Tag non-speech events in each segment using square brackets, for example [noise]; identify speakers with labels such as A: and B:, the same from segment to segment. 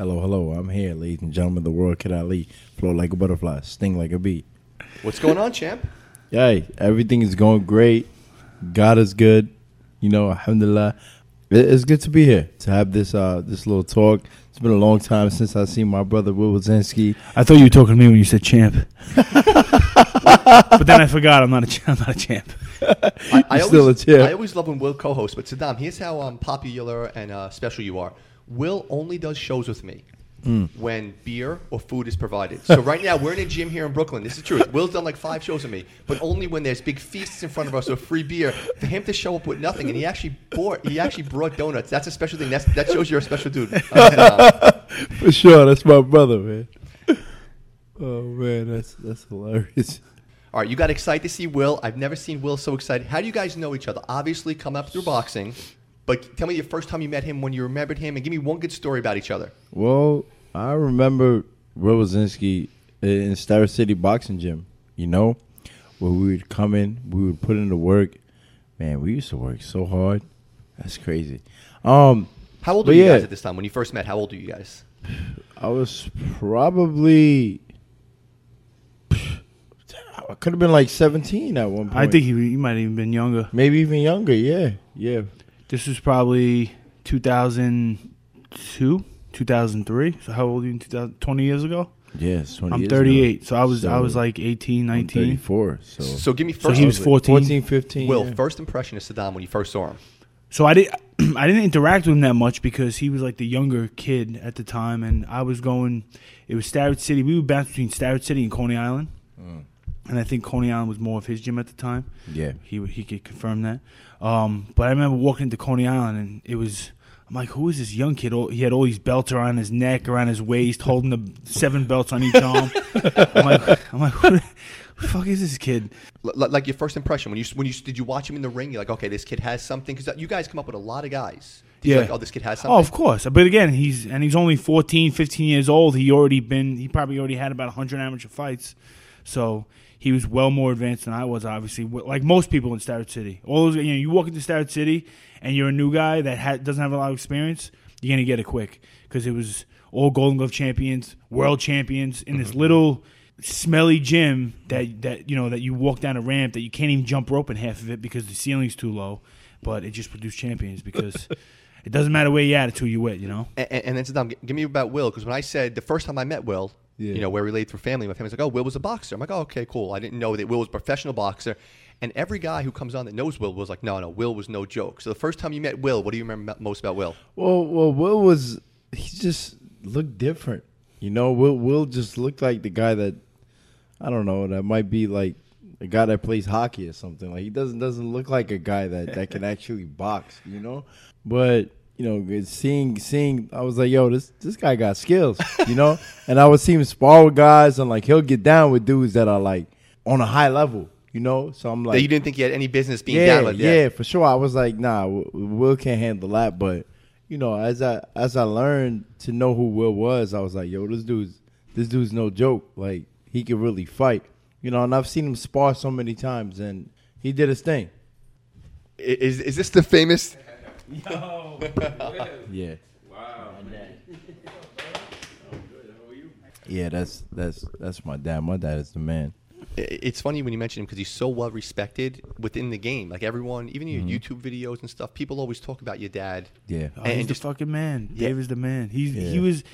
A: Hello, hello. I'm here, ladies and gentlemen. The world Kid Ali. Flow like a butterfly, sting like a bee.
B: What's going on, champ?
A: Hey, everything is going great. God is good. You know, alhamdulillah. It's good to be here to have this uh this little talk. It's been a long time since I've seen my brother Will Rosinsky.
C: I thought you were talking to me when you said champ. [laughs] but then I forgot I'm not a champ. I'm not a champ.
B: I, I
A: You're still
B: always,
A: a champ.
B: I always love when Will co-hosts, but Sadam, here's how um, popular and uh, special you are. Will only does shows with me
A: Hmm.
B: when beer or food is provided. So right now we're in a gym here in Brooklyn. This is true. Will's done like five shows with me, but only when there's big feasts in front of us or free beer. For him to show up with nothing, and he actually bought, he actually brought donuts. That's a special thing. That's, that shows you're a special dude. [laughs] Uh,
A: For sure, that's my brother, man. Oh man, that's that's hilarious.
B: All right, you got excited to see Will. I've never seen Will so excited. How do you guys know each other? Obviously, come up through boxing, but tell me the first time you met him, when you remembered him, and give me one good story about each other.
A: Well, I remember Will Rosinsky in Starrett City Boxing Gym. You know, where we would come in, we would put in the work. Man, we used to work so hard. That's crazy. Um,
B: How old were you
A: yeah.
B: guys at this time when you first met? How old are you guys?
A: I was probably. I could have been like seventeen at one point.
C: I think he, he might have even been younger.
A: maybe even younger. Yeah, yeah.
C: This was probably 2002, 2003. So how old are you? in 2000, 20 years ago?
A: Yes, 20
C: I'm
A: years
C: 38.
A: ago.
C: So I was I was like 18, 19.
A: 34. So,
B: So give me first.
C: So he was 14.
A: 14, 15.
B: Will
A: yeah.
B: first impression of Sadam when you first saw him.
C: So I didn't [clears throat] I didn't interact with him that much because he was like the younger kid at the time, and I was going. It was Starrett City. We would bounce between Starrett City and Coney Island, mm. And I think Coney Island was more of his gym at the time.
A: Yeah.
C: He he could confirm that. Um, but I remember walking into Coney Island, and it was. I'm like, who is this young kid? He had all these belts around his neck, around his waist, holding the seven belts on each [laughs] arm. I'm like, I'm like, who the fuck is this kid?
B: L- l- like your first impression when you when you did you watch him in the ring? You're like, okay, this kid has something because you guys come up with a lot of guys. Did
C: Yeah.
B: like, oh, this kid has something.
C: Oh, of course. But again, he's and he's only 14, 15 years old. He already been he probably already had about 100 amateur fights. So, he was well more advanced than I was obviously. Like most people in Starrett City. All those, you know, you walk into Starrett City and you're a new guy that ha- doesn't have a lot of experience, you're going to get it quick because it was all Golden Glove champions, world champions in this mm-hmm. little smelly gym that that you know that you walk down a ramp that you can't even jump rope in half of it because the ceiling's too low, but it just produced champions because [laughs] it doesn't matter where you're at, it's who you with, you know.
B: And, and then Sadam, give me about Will because when I said the first time I met Will,
A: Yeah.
B: you know, where we're related through family. My family's like, oh, Will was a boxer. I'm like, oh, okay, cool. I didn't know that Will was a professional boxer. And every guy who comes on that knows Will was like, no, no, Will was no joke. So the first time you met Will, what do you remember most about Will?
A: Well, well, Will was he just looked different. You know, Will Will just looked like the guy that I don't know that might be like a guy that plays hockey or something. Like he doesn't doesn't look like a guy that that can [laughs] actually box. You know, but you know, seeing seeing I was like, yo, this this guy got skills. You know, [laughs] and I would see him spar with guys and like he'll get down with dudes that are like on a high level. You know, so I'm like,
B: that you didn't think he had any business being
A: yeah,
B: down with.
A: yeah, for sure. I was like, nah, Will- Will can't handle that. But you know, as I as I learned to know who Will was, I was like, yo, this dude's this dude's no joke. Like he could really fight. You know, and I've seen him spar so many times, and he did his thing.
B: Is, is this the famous? [laughs]
A: Yeah. Wow. Yeah, that's that's that's my dad. My dad is the man.
B: It's funny when you mention him because he's so well respected within the game. Like everyone, even your
A: Mm-hmm.
B: YouTube videos and stuff, people always talk about your dad.
A: Yeah.
C: Oh,
B: And
C: he's
B: just-
C: the fucking man.
B: Yeah.
C: Dave is the man. He's
A: Yeah.
C: he was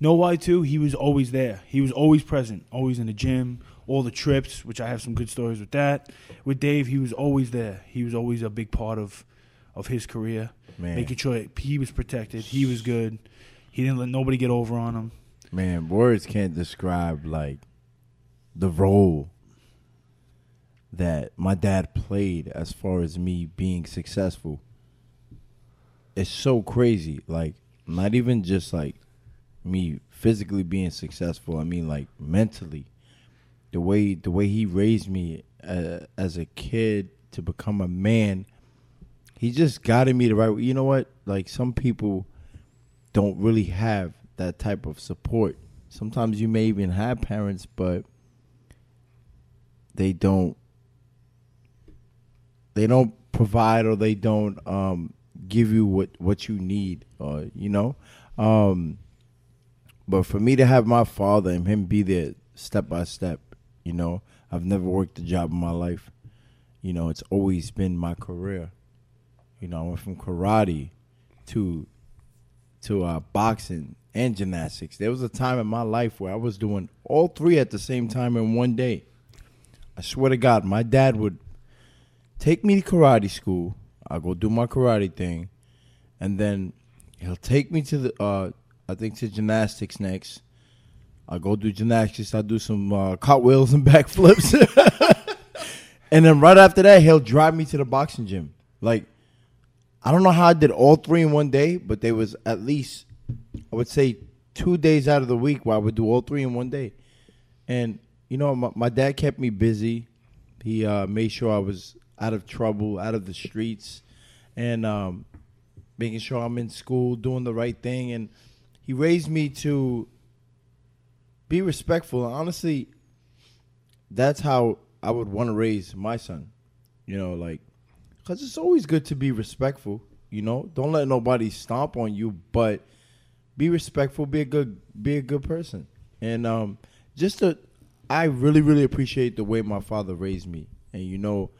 C: know why too? He was always there. He was always present, always in the gym, all the trips, which I have some good stories with that. With Dave, he was always there. He was always a big part of of his career.
A: Man.
C: Making sure he was protected. He was good. He didn't let nobody get over on him.
A: Man, words can't describe like the role that my dad played as far as me being successful. It's so crazy. Like not even just like me physically being successful. I mean like mentally. The way the way he raised me uh, as a kid to become a man. He just guided me the right way. You know what? Like some people don't really have that type of support. Sometimes you may even have parents, but they don't they don't provide or they don't um, give you what what you need or you know um, but for me to have my father and him be there step by step, you know, I've never worked a job in my life. You know, it's always been my career. You know, I went from karate to to uh, boxing and gymnastics. There was a time in my life where I was doing all three at the same time in one day. I swear to God, my dad would take me to karate school. I'll go do my karate thing, and then he'll take me to the uh, I think to gymnastics next. I'll go do gymnastics. I'll do some uh, cartwheels and [laughs] backflips, [laughs] and then right after that, he'll drive me to the boxing gym. Like I don't know how I did all three in one day, but there was at least I would say two days out of the week where I would do all three in one day. And you know, my, my dad kept me busy. He uh, made sure I was out of trouble, out of the streets, and um, making sure I'm in school, doing the right thing. And he raised me to be respectful. And honestly, that's how I would want to raise my son. You know, like because it's always good to be respectful. You know, don't let nobody stomp on you, but be respectful. Be a good, be a good person, and um, just to, I really, really appreciate the way my father raised me, and you know,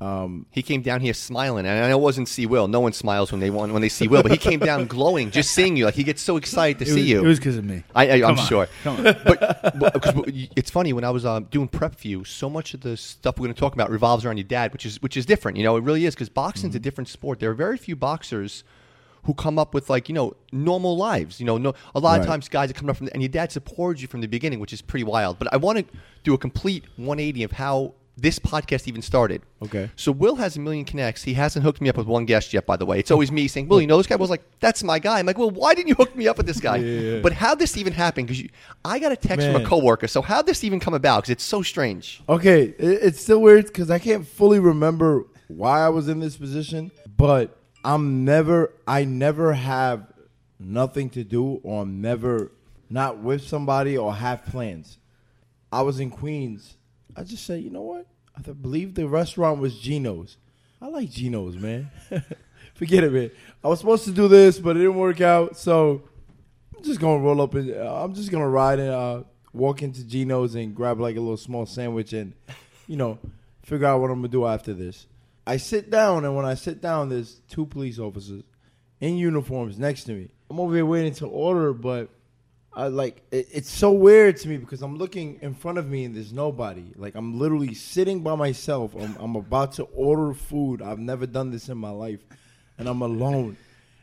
A: um,
B: He came down here smiling, and I know it wasn't see Will. No one smiles when they want when they see Will, but he came down glowing, just seeing you. Like he gets so excited to see
C: was,
B: you.
C: It was because of me.
B: I, I, I'm
C: Come on.
B: sure. But, but 'cause it's funny when I was um, doing prep for you, so much of the stuff we're going to talk about revolves around your dad, which is which is different. You know, it really is because boxing's
C: Mm-hmm.
B: a different sport. There are very few boxers who come up with like you know normal lives. You know, no, a lot of times guys are coming up from the, and your dad supported you from the beginning, which is pretty wild. But I want to do a complete 180 of how this podcast even started.
A: Okay.
B: So Will has a million connects. He hasn't hooked me up with one guest yet, by the way. It's always me saying, "Will, you know this guy?" Was like, "That's my guy." I'm like, "Well, why didn't you hook me up with this guy?"
A: Yeah, yeah.
B: But how this even happened? Because I got a text from a coworker. So how this even come about? Because it's so strange.
A: Okay, it, it's still weird because I can't fully remember why I was in this position, but I'm never, I never have nothing to do or I'm never not with somebody or have plans. I was in Queens. I just said, you know what? I believe the restaurant was Gino's. I like Gino's, man. [laughs] Forget it, man. I was supposed to do this, but it didn't work out. So I'm just gonna roll up and uh, I'm just gonna ride and uh, walk into Gino's and grab like a little small sandwich and, you know, figure out what I'm gonna do after this. I sit down and when I sit down, there's two police officers in uniforms next to me. I'm over here waiting to order, but I like it, it's so weird to me because I'm looking in front of me and there's nobody. Like I'm literally sitting by myself. I'm, I'm about to order food. I've never done this in my life, and I'm alone.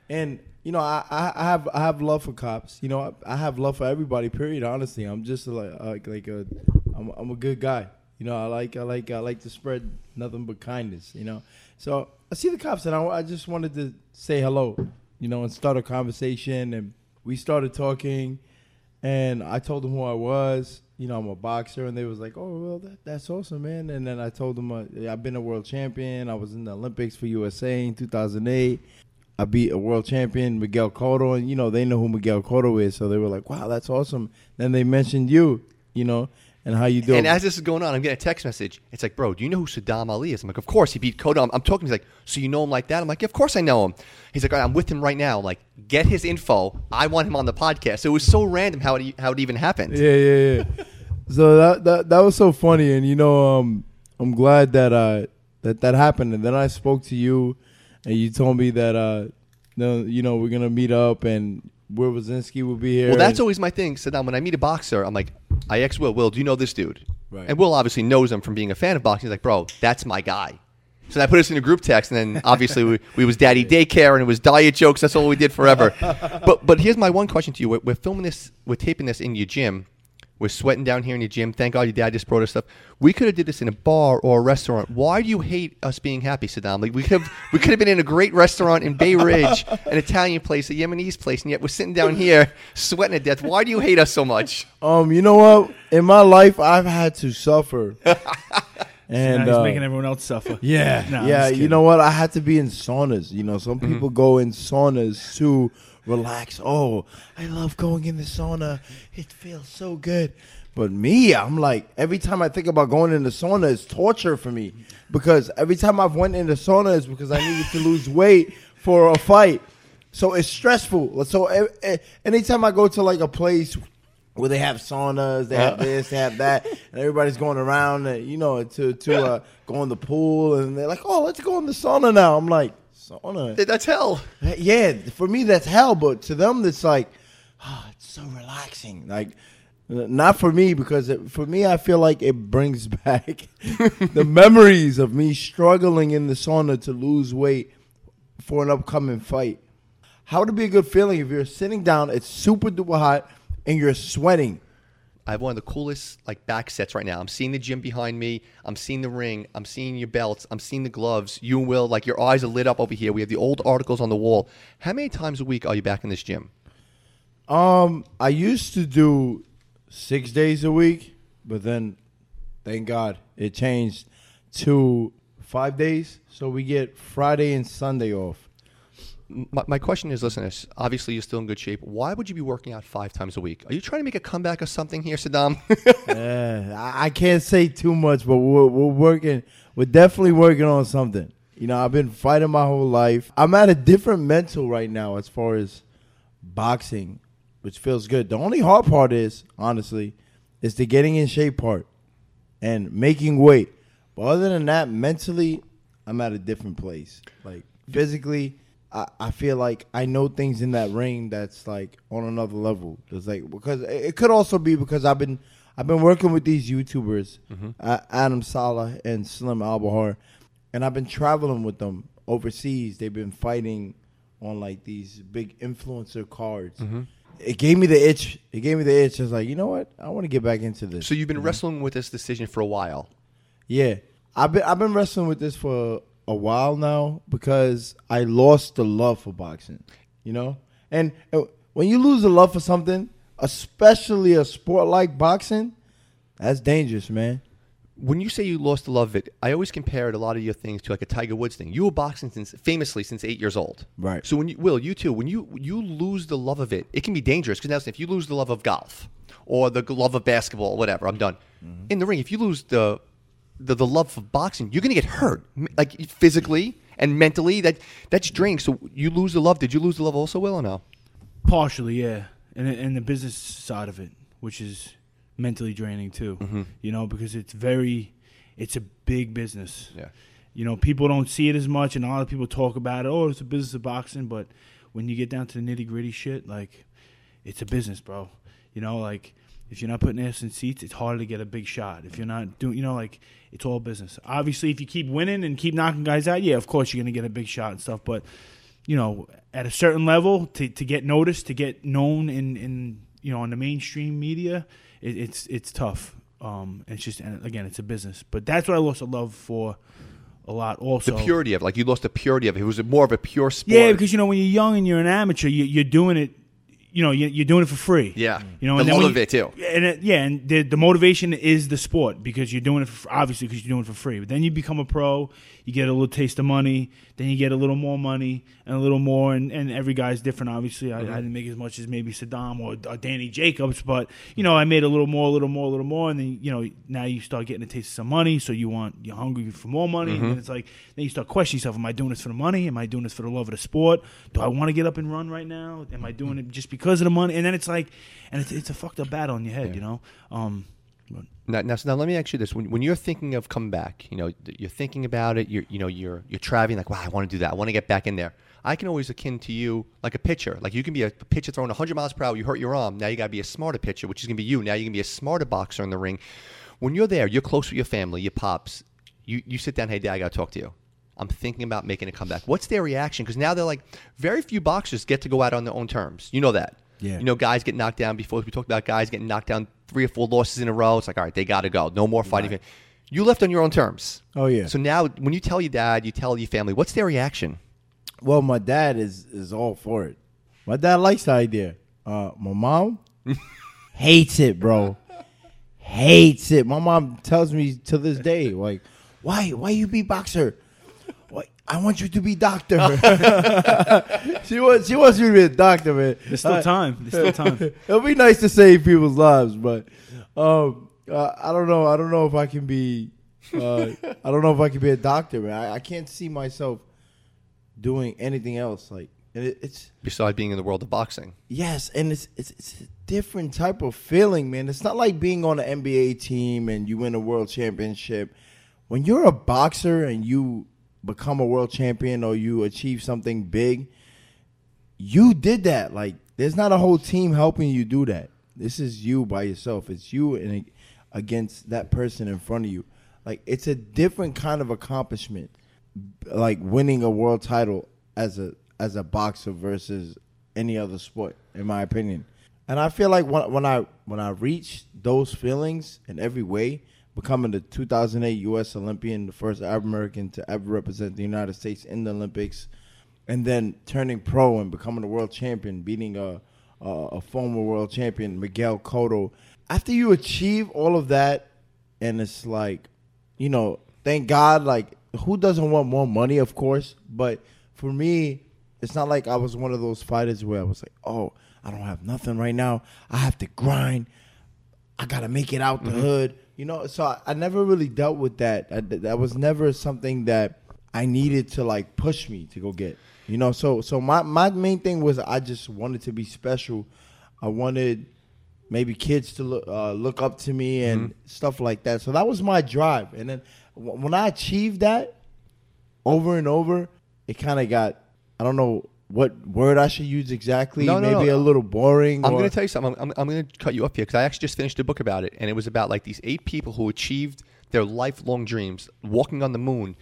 A: And you know, I, I, I have I have love for cops. You know, I, I have love for everybody. Period. Honestly, I'm just like like like a I'm I'm a good guy. You know, I like I like I like to spread nothing but kindness. You know, so I see the cops and I, I just wanted to say hello. You know, and start a conversation, and we started talking and I told them who I was. You know, I'm a boxer, and they was like, "Oh, well, that, that's awesome, man." And then I told them uh, I've been a world champion. I was in the Olympics for USA in 2008. I beat a world champion, Miguel Cotto, and you know they know who Miguel Cotto is, so they were like, "Wow, that's awesome." Then they mentioned you, you know, and how you do.
B: And as this is going on, I'm getting a text message. It's like, "Bro, do you know who Sadam Ali is?" I'm like, "Of course, he beat Cotto." I'm, I'm talking. He's like, "So you know him like that?" I'm like, yeah, "Of course I know him." He's like, All right, "I'm with him right now. Like, get his info. I want him on the podcast." So it was so random how it how it even happened.
A: Yeah, yeah, yeah. [laughs] so that, that that was so funny, and you know, um, I'm glad that uh that that happened. And then I spoke to you, and you told me that uh, no, you know, we're gonna meet up, and Will Rosinsky will be here.
B: Well, that's always my thing. Sadam, when I meet a boxer, I'm like, I ex Will, Will, do you know this dude?
A: Right.
B: And Will obviously knows him from being a fan of boxing. He's like, bro, that's my guy. So that put us in a group text, and then [laughs] obviously we, we was daddy daycare, and it was diet jokes. That's all we did forever. [laughs] but but here's my one question to you: We're, we're filming this, we're taping this in your gym. We're sweating down here in your gym. Thank God your dad just brought us stuff. We could have did this in a bar or a restaurant. Why do you hate us being happy, Sadam? Like we could have we could have been in a great restaurant in Bay Ridge, [laughs] an Italian place, a Yemenese place, and yet we're sitting down here sweating to death. Why do you hate us so much?
A: Um, you know what? In my life, I've had to suffer, [laughs] and
C: now he's
A: uh,
C: making everyone else suffer.
A: Yeah, [laughs]
C: No,
A: yeah. You know what? I had to be in saunas. You know, some
B: Mm-hmm.
A: people go in saunas to relax. Oh, I love going in the sauna. It feels so good. But me, I'm like every time I think about going in the sauna, it's torture for me because every time I've went in the sauna is because I needed to lose weight for a fight. So it's stressful. So eh, eh, anytime I go to like a place where they have saunas, they have this, they have that, and everybody's going around, uh, you know, to to uh, go in the pool, and they're like, "Oh, let's go in the sauna now." I'm like, "Sauna?
B: That's hell.
A: Yeah, for me that's hell, but to them it's like, oh, it's so relaxing. Like, not for me because it, for me I feel like it brings [laughs] back the [laughs] memories of me struggling in the sauna to lose weight for an upcoming fight. How would it be a good feeling if you're sitting down, it's super duper hot, and you're sweating?
B: I have one of the coolest like back sets right now. I'm seeing the gym behind me. I'm seeing the ring. I'm seeing your belts. I'm seeing the gloves. You and Will, like your eyes are lit up over here. We have the old articles on the wall. How many times a week are you back in this gym?
A: Um, I used to do six days a week, but then, thank God, it changed to five days. So we get Friday and Sunday off.
B: My, my question is, listeners, obviously you're still in good shape. Why would you be working out five times a week? Are you trying to make a comeback or something here, Sadam? [laughs]
A: Uh, I I can't say too much, but we're, we're working. We're definitely working on something. You know, I've been fighting my whole life. I'm at a different mental right now as far as boxing, which feels good. The only hard part is, honestly, is the getting in shape part and making weight. But other than that, mentally, I'm at a different place. Like physically, I, I feel like I know things in that ring that's like on another level. It's like because it could also be because I've been I've been working with these YouTubers, uh, Adam Saleh and Slim Albaher, and I've been traveling with them overseas. They've been fighting on like these big influencer cards. It gave me the itch. It gave me the itch. I was like, you know what? I want to get back into this.
B: so you've been wrestling with this decision for a while.
A: Yeah, I've been I've been wrestling with this for a while now because I lost the love for boxing. You know, and, and when you lose the love for something, especially a sport like boxing, that's dangerous, man.
B: When you say you lost the love of it, I always compared a lot of your things to like a Tiger Woods thing. You were boxing since famously since eight years old.
A: Right.
B: So when you will you too when you you lose the love of it, it can be dangerous because now if you lose the love of golf or the love of basketball or whatever, I'm done. Mm-hmm. In the ring, if you lose the the, the love of boxing, you're gonna get hurt like physically and mentally. That that's draining. So you lose the love. Did you lose the love also, Will, or no?
C: Partially, yeah, and and the business side of it, which is mentally draining too.
B: Mm-hmm.
C: You know, because it's very, it's a big business.
B: Yeah.
C: You know, people don't see it as much, and a lot of people talk about it. Oh, it's a business of boxing, but when you get down to the nitty gritty shit, like, it's a business, bro. You know, like if you're not putting ass in seats, it's harder to get a big shot. If you're not doing, you know, like it's all business. Obviously, if you keep winning and keep knocking guys out, yeah, of course you're gonna get a big shot and stuff. But you know, at a certain level, to, to get noticed, to get known in, in you know, on the mainstream media, it, it's it's tough. Um, it's just and again, it's a business. But that's what I lost a love for a lot. Also,
B: The purity of it, like you lost the purity of it. It was more of a pure sport.
C: yeah, because you know when you're young and you're an amateur, you, you're doing it. You know, you- you're doing it for free.
B: Yeah.
C: you know,
B: The
C: and then
B: of
C: you-
B: it, too.
C: And it, yeah, and the the motivation is the sport because you're doing it for, obviously because you're doing it for free. But then you become a pro, you get a little taste of money, then you get a little more money and a little more, and, and every guy's different. Obviously, I, I mm-hmm. didn't make as much as maybe Sadam or, or Danny Jacobs, but you know, I made a little more, a little more, a little more, and then you know, now you start getting a taste of some money, so you want you're hungry for more money, and mm-hmm. then it's like then you start questioning yourself: Am I doing this for the money? Am I doing this for the love of the sport? Do I want to get up and run right now? Am I doing mm. it just because of the money? And then it's like, and it's, it's a fucked up battle in your head, you know. Um,
B: Now, now, so now let me ask you this: when, when you're thinking of coming back, you know, you're thinking about it. You're, you know, you're you're traveling like, wow, I want to do that. I want to get back in there. I can always akin to you like a pitcher. Like you can be a pitcher throwing 100 miles per hour. You hurt your arm. Now you got to be a smarter pitcher, which is going to be you. Now you can be a smarter boxer in the ring. When you're there, you're close with your family, your pops. You you sit down. Hey, dad, I got to talk to you. I'm thinking about making a comeback. What's their reaction? Because now they're like, very few boxers get to go out on their own terms. You know that.
A: Yeah.
B: You know, guys get knocked down before. We talked about guys getting knocked down three or four losses in a row. It's like, all right, they got to go. No more fighting. You left on your own terms.
A: Oh yeah.
B: So now, when you tell your dad, you tell your family, what's their reaction?
A: Well, my dad is is all for it. My dad likes the idea. Uh, my mom [laughs] hates it, bro. Hates it. My mom tells me to this day, like, why, why you be boxer? Why, I want you to be doctor. [laughs] she wants, she wants me to be a doctor, man.
C: there's still time. There's still time. [laughs]
A: It'll be nice to save people's lives, but um, uh, I don't know. I don't know if I can be. Uh, I don't know if I can be a doctor, man. I, I can't see myself doing anything else. Like it, it's
B: Besides being in the world of boxing.
A: Yes, and it's, it's it's a different type of feeling, man. It's not like being on an NBA team and you win a world championship. When you're a boxer and you become a world champion or you achieve something big, you did that. Like there's not a whole team helping you do that. This is you by yourself. It's you and against that person in front of you. Like it's a different kind of accomplishment. Like winning a world title as a as a boxer versus any other sport, in my opinion. And I feel like when, when I when I reach those feelings in every way, becoming the 2008 U.S. Olympian, the first Arab American to ever represent the United States in the Olympics, and then turning pro and becoming a world champion, beating a a, a former world champion Miguel Cotto. After you achieve all of that, and it's like, you know, thank God. Like, who doesn't want more money? Of course, but for me, it's not like I was one of those fighters where I was like, oh, I don't have nothing right now. I have to grind. I gotta make it out the
B: Mm-hmm.
A: hood. You know, so I, I never really dealt with that. I, that was never something that I needed to like push me to go get. You know, so so my my main thing was I just wanted to be special. I wanted maybe kids to look uh, look up to me and
B: Mm-hmm.
A: stuff like that. So that was my drive. And then w- when I achieved that over and over, it kind of got I don't know what word I should use exactly.
B: No, no,
A: maybe
B: no.
A: a little boring.
B: I'm
A: or-
B: going to tell you something. I'm, I'm going to cut you off here because I actually just finished a book about it, and it was about like these eight people who achieved their lifelong dreams, walking on the moon.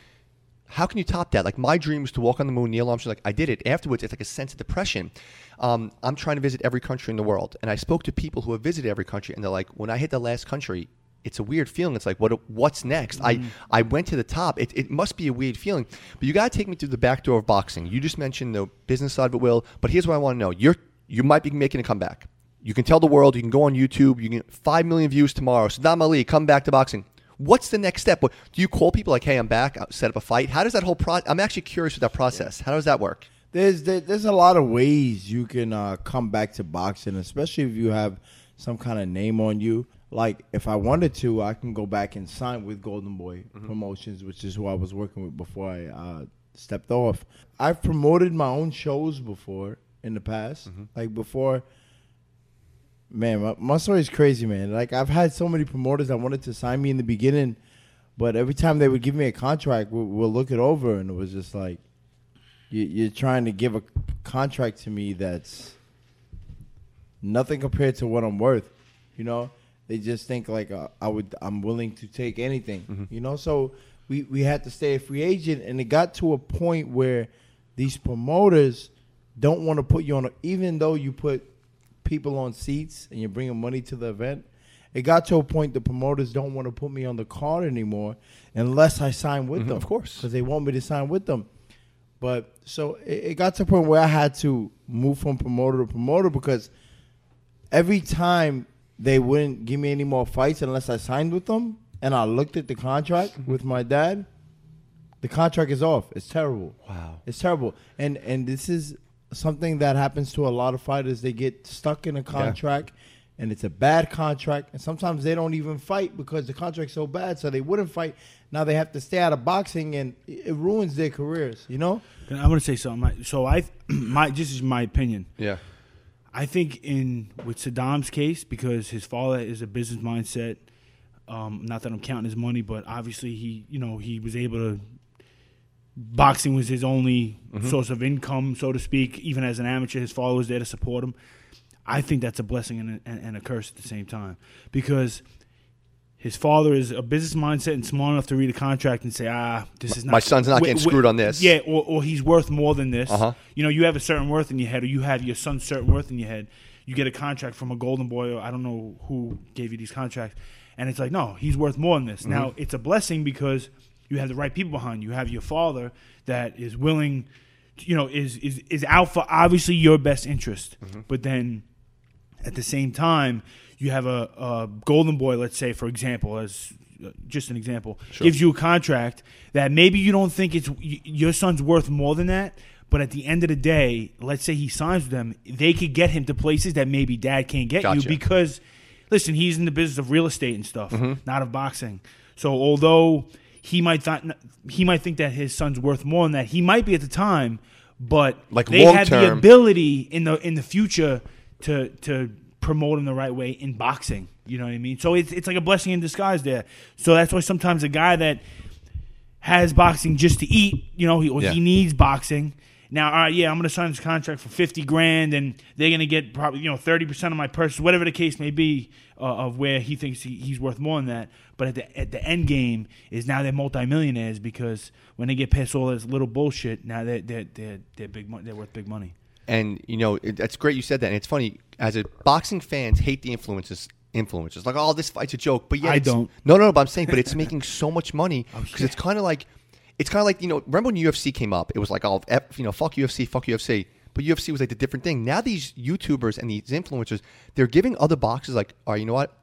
B: How can you top that? Like my dream was to walk on the moon. Neil Armstrong, like I did it. Afterwards, it's like a sense of depression. Um, I'm trying to visit every country in the world, and I spoke to people who have visited every country, and they're like, when I hit the last country, it's a weird feeling. It's like, what? What's next? I I went to the top. It, it must be a weird feeling. But you got to take me through the back door of boxing. You just mentioned the business side of it, Will. But here's what I want to know. You're you might be making a comeback. You can tell the world. You can go on YouTube. You can get five million views tomorrow. Sadam Ali, come back to boxing. What's the next step? What, do you call people like, "Hey, I'm back. I'll set up a fight." How does that whole process? I'm actually curious with that process. How does that work?
A: There's there, there's a lot of ways you can uh, come back to boxing, especially if you have some kind of name on you. Like if I wanted to, I can go back and sign with Golden Boy Promotions, which is who I was working with before I uh, stepped off. I've promoted my own shows before in the past, like before. Man, my, my story is crazy, man. Like I've had so many promoters that wanted to sign me in the beginning, but every time they would give me a contract, we'll, we'll look it over, and it was just like, you, you're trying to give a contract to me that's nothing compared to what I'm worth. You know, they just think like uh, I would, I'm willing to take anything. You know, so we we had to stay a free agent, and it got to a point where these promoters don't want to put you on, a, even though you put people on seats and you're bringing money to the event. It got to a point the promoters don't want to put me on the card anymore unless I sign with them.
B: of course.
A: because they want me to sign with them. But so it, it got to a point where I had to move from promoter to promoter because every time they wouldn't give me any more fights unless I signed with them, and I looked at the contract with my dad, the contract is off. It's terrible.
B: Wow.
A: It's terrible. And and this is something that happens to a lot of fighters. They get stuck in a contract and it's a bad contract and sometimes they don't even fight because the contract's so bad so they wouldn't fight. Now they have to stay out of boxing and it it ruins their careers, you know?
C: And I want to say something. So I, [clears throat] my this is my opinion.
B: Yeah.
C: I think in with Sadam's case because his father is a business mindset. Um, not that I'm counting his money, but obviously he, you know, he was able to. Boxing was his only source of income, so to speak. Even as an amateur, his father was there to support him. I think that's a blessing and a, and, and a curse at the same time because his father is a business mindset and smart enough to read a contract and say, ah, this is not
B: My son's not getting screwed on this.
C: Yeah, or, or he's worth more than this.
B: Uh-huh.
C: You know, you have a certain worth in your head, or you have your son's certain worth in your head. You get a contract from a golden boy, or I don't know who gave you these contracts, and it's like, no, he's worth more than this.
B: Mm-hmm.
C: Now, it's a blessing because you have the right people behind you. You have your father that is willing, you know, is is is out for obviously your best interest,
B: Mm-hmm.
C: but then at the same time, you have a, a golden boy, let's say, for example, as uh, just an example, gives you a contract that maybe you don't think it's your son's worth more than that. But at the end of the day, let's say he signs with them, they could get him to places that maybe dad can't get
B: Gotcha.
C: you because, listen, he's in the business of real estate and stuff, not of boxing. So although he might th- he might think that his son's worth more than that, he might be at the time, but
B: Like
C: they had the ability in the in the future to to promote him the right way in boxing. You know what I mean? So it's it's like a blessing in disguise there. So that's why sometimes a guy that has boxing just to eat, you know, he, or
B: Yeah.
C: he needs boxing. Now, all right, yeah, I'm going to sign this contract for 50 grand, and they're going to get probably, you know, 30% of my purchase, whatever the case may be, uh, of where he thinks he, he's worth more than that. But at the at the end game is now they're multimillionaires because when they get past all this little bullshit, now they're they're they're, they're big they're worth big money.
B: And you know, it, that's great you said that. And it's funny as a boxing fans hate the influences. Influencers like, oh, this fight's a joke, but yeah,
C: I don't.
B: No, no, no. But I'm saying, but it's making so much money [laughs]
C: Oh,
B: because it's kind of like, it's kind of like you know, remember when UFC came up? It was like, oh, F, you know, fuck UFC, fuck UFC. But UFC was like the different thing. Now these YouTubers and these influencers, they're giving other boxes like, all right, you know what?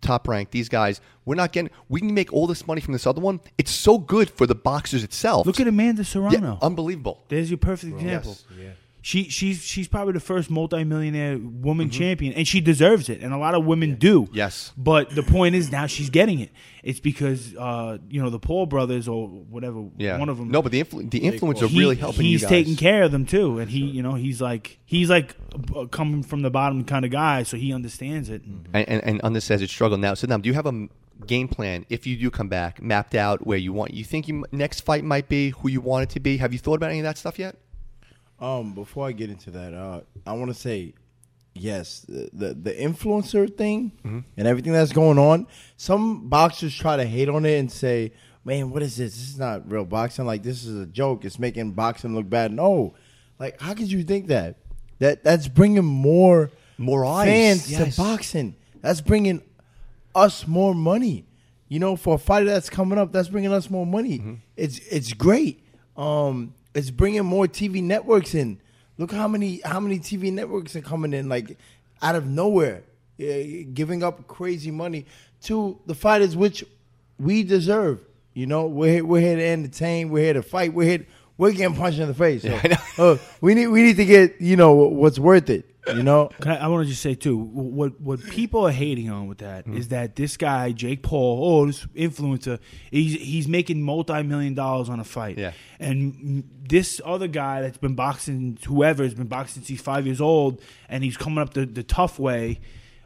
B: Top rank, these guys, we're not getting. We can make all this money from this other one. It's so good for the boxers itself.
C: Look at Amanda
B: yeah,
C: Serrano.
B: unbelievable.
C: There's your perfect example.
B: Yes.
A: Yeah.
C: She she's she's probably the first multimillionaire woman champion, and she deserves it, and a lot of women do.
B: Mm-hmm. Yes.
C: But the point is now she's getting it. It's because uh, you know the Paul brothers or whatever.
B: Yeah,
C: One of them.
B: No, but the influ- the influence are really helping
C: He's taking care of them too, and he you know he's like he's like uh, coming from the bottom kind of guy, so he understands it.
B: and, and, and on this says it's struggle now. So now, do you have a game plan if you do come back, mapped out where you want? You think your next fight might be who you want it to be? Have you thought about any of that stuff yet?
A: Um, before I get into that, uh, I want to say, yes, the, the the influencer thing and everything that's going on. Some boxers try to hate on it and say, "Man, what is this? This is not real boxing. Like this is a joke. It's making boxing look bad." No, like how could you think that? That that's bringing more
B: More eyes,
A: fans
B: yes.
A: to boxing. That's bringing us more money. You know, for a fighter that's coming up, that's bringing us more money.
B: Mm-hmm.
A: It's it's great. Um, it's bringing more TV networks in. Look how many how many TV networks are coming in like out of nowhere, eh, giving up crazy money to the fighters which we deserve. You know, we're here, we're here to entertain. We're here to fight. We're here. We're getting punched in the face. So,
B: know.
A: uh, we need we need to get you know what's worth it. You know,
C: Can I, I want to just say too, what what people are hating on with that is
B: Mm-hmm.
C: that this guy Jake Paul, oh this influencer, he's he's making multi million dollars on a fight,
B: Yeah.
C: and this other guy that's been boxing, whoever has been boxing since he's five years old, and he's coming up the the tough way,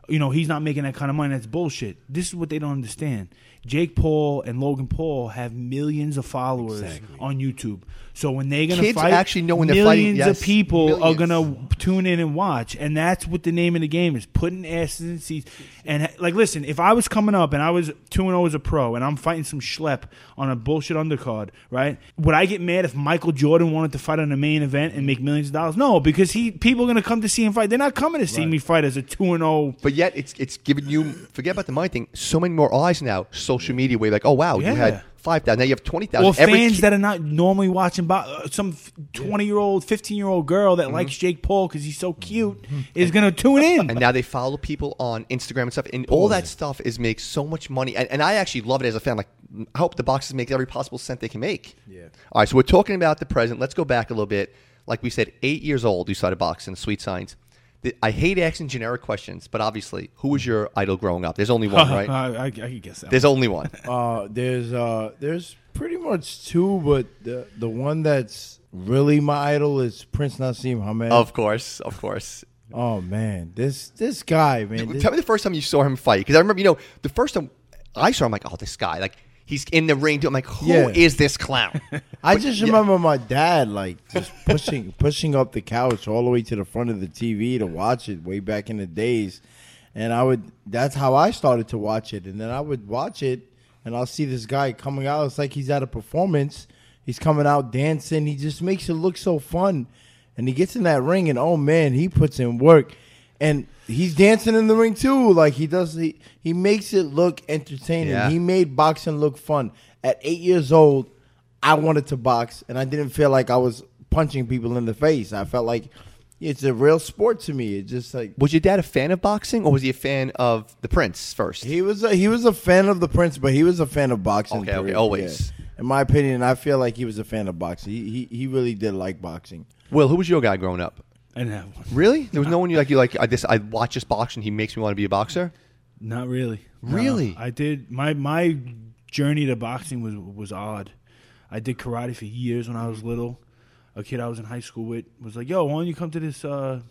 C: you know, he's not making that kind of money. That's bullshit. This is what they don't understand. Jake Paul and Logan Paul have millions of followers
A: Exactly.
C: on YouTube. So when they're gonna
B: Kids
C: fight,
B: actually know when they're fighting,
C: millions
B: yes,
C: of people are gonna tune in and watch, and that's what the name of the game is: putting asses in seats. And like, listen, if I was coming up and I was two and zero as a pro, and I'm fighting some schlep on a bullshit undercard, right? Would I get mad if Michael Jordan wanted to fight on the main event and make millions of dollars? No, because he people are gonna come to see him fight. They're not coming to see me fight as a two and oh. zero.
B: But yet, it's it's giving you forget about the money thing. So many more eyes now. Social media, where you're like, oh wow,
C: Yeah.
B: you had five thousand, now you have twenty thousand.
C: Or fans that are not normally watching bo- uh, some twenty year old, fifteen year old girl
B: Mm-hmm.
C: that likes Jake Paul because he's so cute is gonna tune in.
B: and now they follow people on Instagram and stuff, and all that stuff is makes so much money. And, and I actually love it as a fan. Like, I hope the boxes make every possible cent they can make.
A: Yeah.
B: All right, so we're talking about the present. Let's go back a little bit. Like we said, eight years old, you started boxing. Sweet science. The- I hate asking generic questions, but obviously, who was your idol growing up? There's only one, [laughs] right?
C: I, I, I can guess that.
B: There's only one. [laughs]
A: Uh, there's uh, there's pretty much two, but the the one that's really my idol is Prince Naseem Hamed.
B: of course, of course.
A: oh man, this this guy, man. this-
B: Tell me the first time you saw him fight, because I remember, you know, the first time I saw him, like, oh, this guy, like, he's in the ring. I'm like, who is
A: Yeah.
B: this clown? [laughs]
A: I just remember my dad like just pushing [laughs] pushing up the couch all the way to the front of the TV to watch it way back in the days. And I would that's how I started to watch it. And then I would watch it and I'll see this guy coming out. It's like he's at a performance. He's coming out dancing. He just makes it look so fun. And he gets in that ring and oh man, he puts in work. And he's dancing in the ring too. Like he does he, he makes it look entertaining.
B: Yeah.
A: He made boxing look fun. At eight years old, I wanted to box, and I didn't feel like I was punching people in the face. I felt like it's a real sport to me. It's just like
B: was your dad a fan of boxing, or was he a fan of the Prince first?
A: he was. A, he was a fan of the Prince, but he was a fan of boxing.
B: Okay, okay, always.
A: Yeah. In my opinion, I feel like he was a fan of boxing. He he, he really did like boxing.
B: Will, who was your guy growing up?
C: I didn't have one.
B: Really? There was no one you like. You like I this. I watch this boxing. He makes me want to be a boxer.
C: Not really. No.
B: Really?
C: I did my my journey to boxing was was odd. I did karate for years when I was little. a kid I was in high school with was like, "Yo, why don't you come to this?" Uh,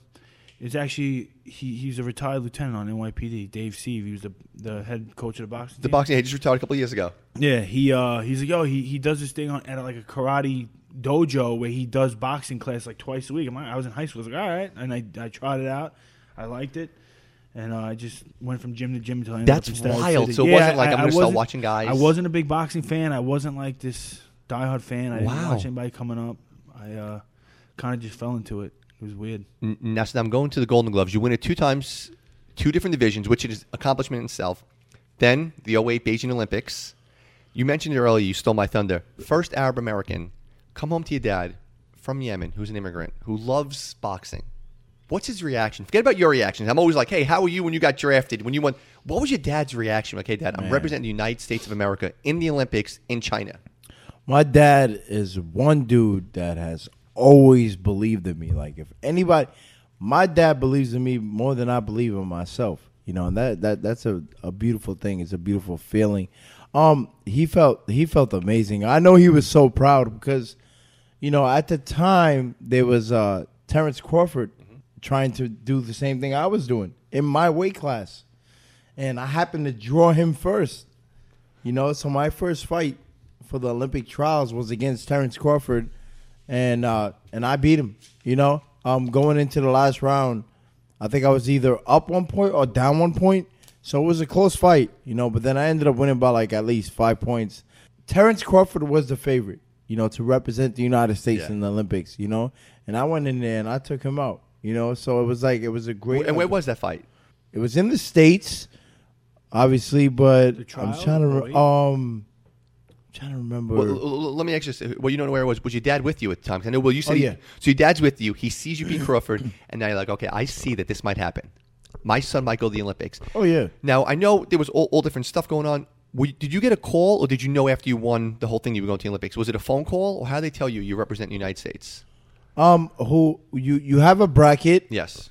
C: it's actually he, he's a retired lieutenant on NYPD. Dave Sieve. He was the the head coach of the boxing.
B: The
C: team.
B: boxing he just retired a couple of years ago.
C: Yeah, he uh he's like, yo, he he does this thing on at like a karate dojo where he does boxing class like twice a week. I was in high school. I was like, all right, and I I tried it out. I liked it. And uh, I just went from gym to gym until I ended
B: That's
C: up in
B: wild.
C: City.
B: So it
C: Yeah,
B: wasn't like,
C: I-
B: I'm gonna start
C: wasn't-
B: watching guys.
C: I wasn't a big boxing fan. I wasn't like this diehard fan. I didn't
B: Wow.
C: watch anybody coming up. I uh, kind of just fell into it. It was weird.
B: Now, so I'm going to the Golden Gloves. You win it two times, two different divisions, which is accomplishment in itself. Then the 08 Beijing Olympics. You mentioned it earlier. You stole my thunder. First Arab American, come home to your dad from Yemen, who's an immigrant who loves boxing. What's his reaction? Forget about your reactions. I'm always like, hey, how were you when you got drafted? When you won, what was your dad's reaction? Like, hey, dad, I'm
A: Man.
B: representing the United States of America in the Olympics in China.
A: My dad is one dude that has always believed in me. Like if anybody, my dad believes in me more than I believe in myself. You know, and that that that's a, a beautiful thing. It's a beautiful feeling. Um, he felt he felt amazing. I know he was so proud because, you know, at the time there was uh, Terence Crawford trying to do the same thing I was doing in my weight class, and I happened to draw him first. You know, so my first fight for the Olympic trials was against Terence Crawford, and uh, and I beat him. You know, um, going into the last round, I think I was either up one point or down one point, so it was a close fight. You know, but then I ended up winning by like at least five points. Terence Crawford was the favorite, you know, to represent the United States
B: Yeah.
A: in the Olympics. You know, and I went in there and I took him out. You know, so it was like it was a great.
B: And where was that fight?
A: It was in the states, obviously, but I'm trying to re- um, I'm trying to remember.
B: Well, l- l- let me ask you this. Well, you know where it was. Was your dad with you at the time? 'Cause I know, well, you said,
A: Oh,
B: he-
A: yeah.
B: so your dad's with you. He sees you beat Crawford, and now you're like, okay, I see that this might happen. My son might go to the Olympics.
A: oh yeah,
B: Now, I know there was all, all different stuff going on. Were did you get a call, or did you know after you won the whole thing you were going to the Olympics? Was it a phone call, or how did they tell you you represent the United States?
A: um, who you you have a bracket.
B: Yes.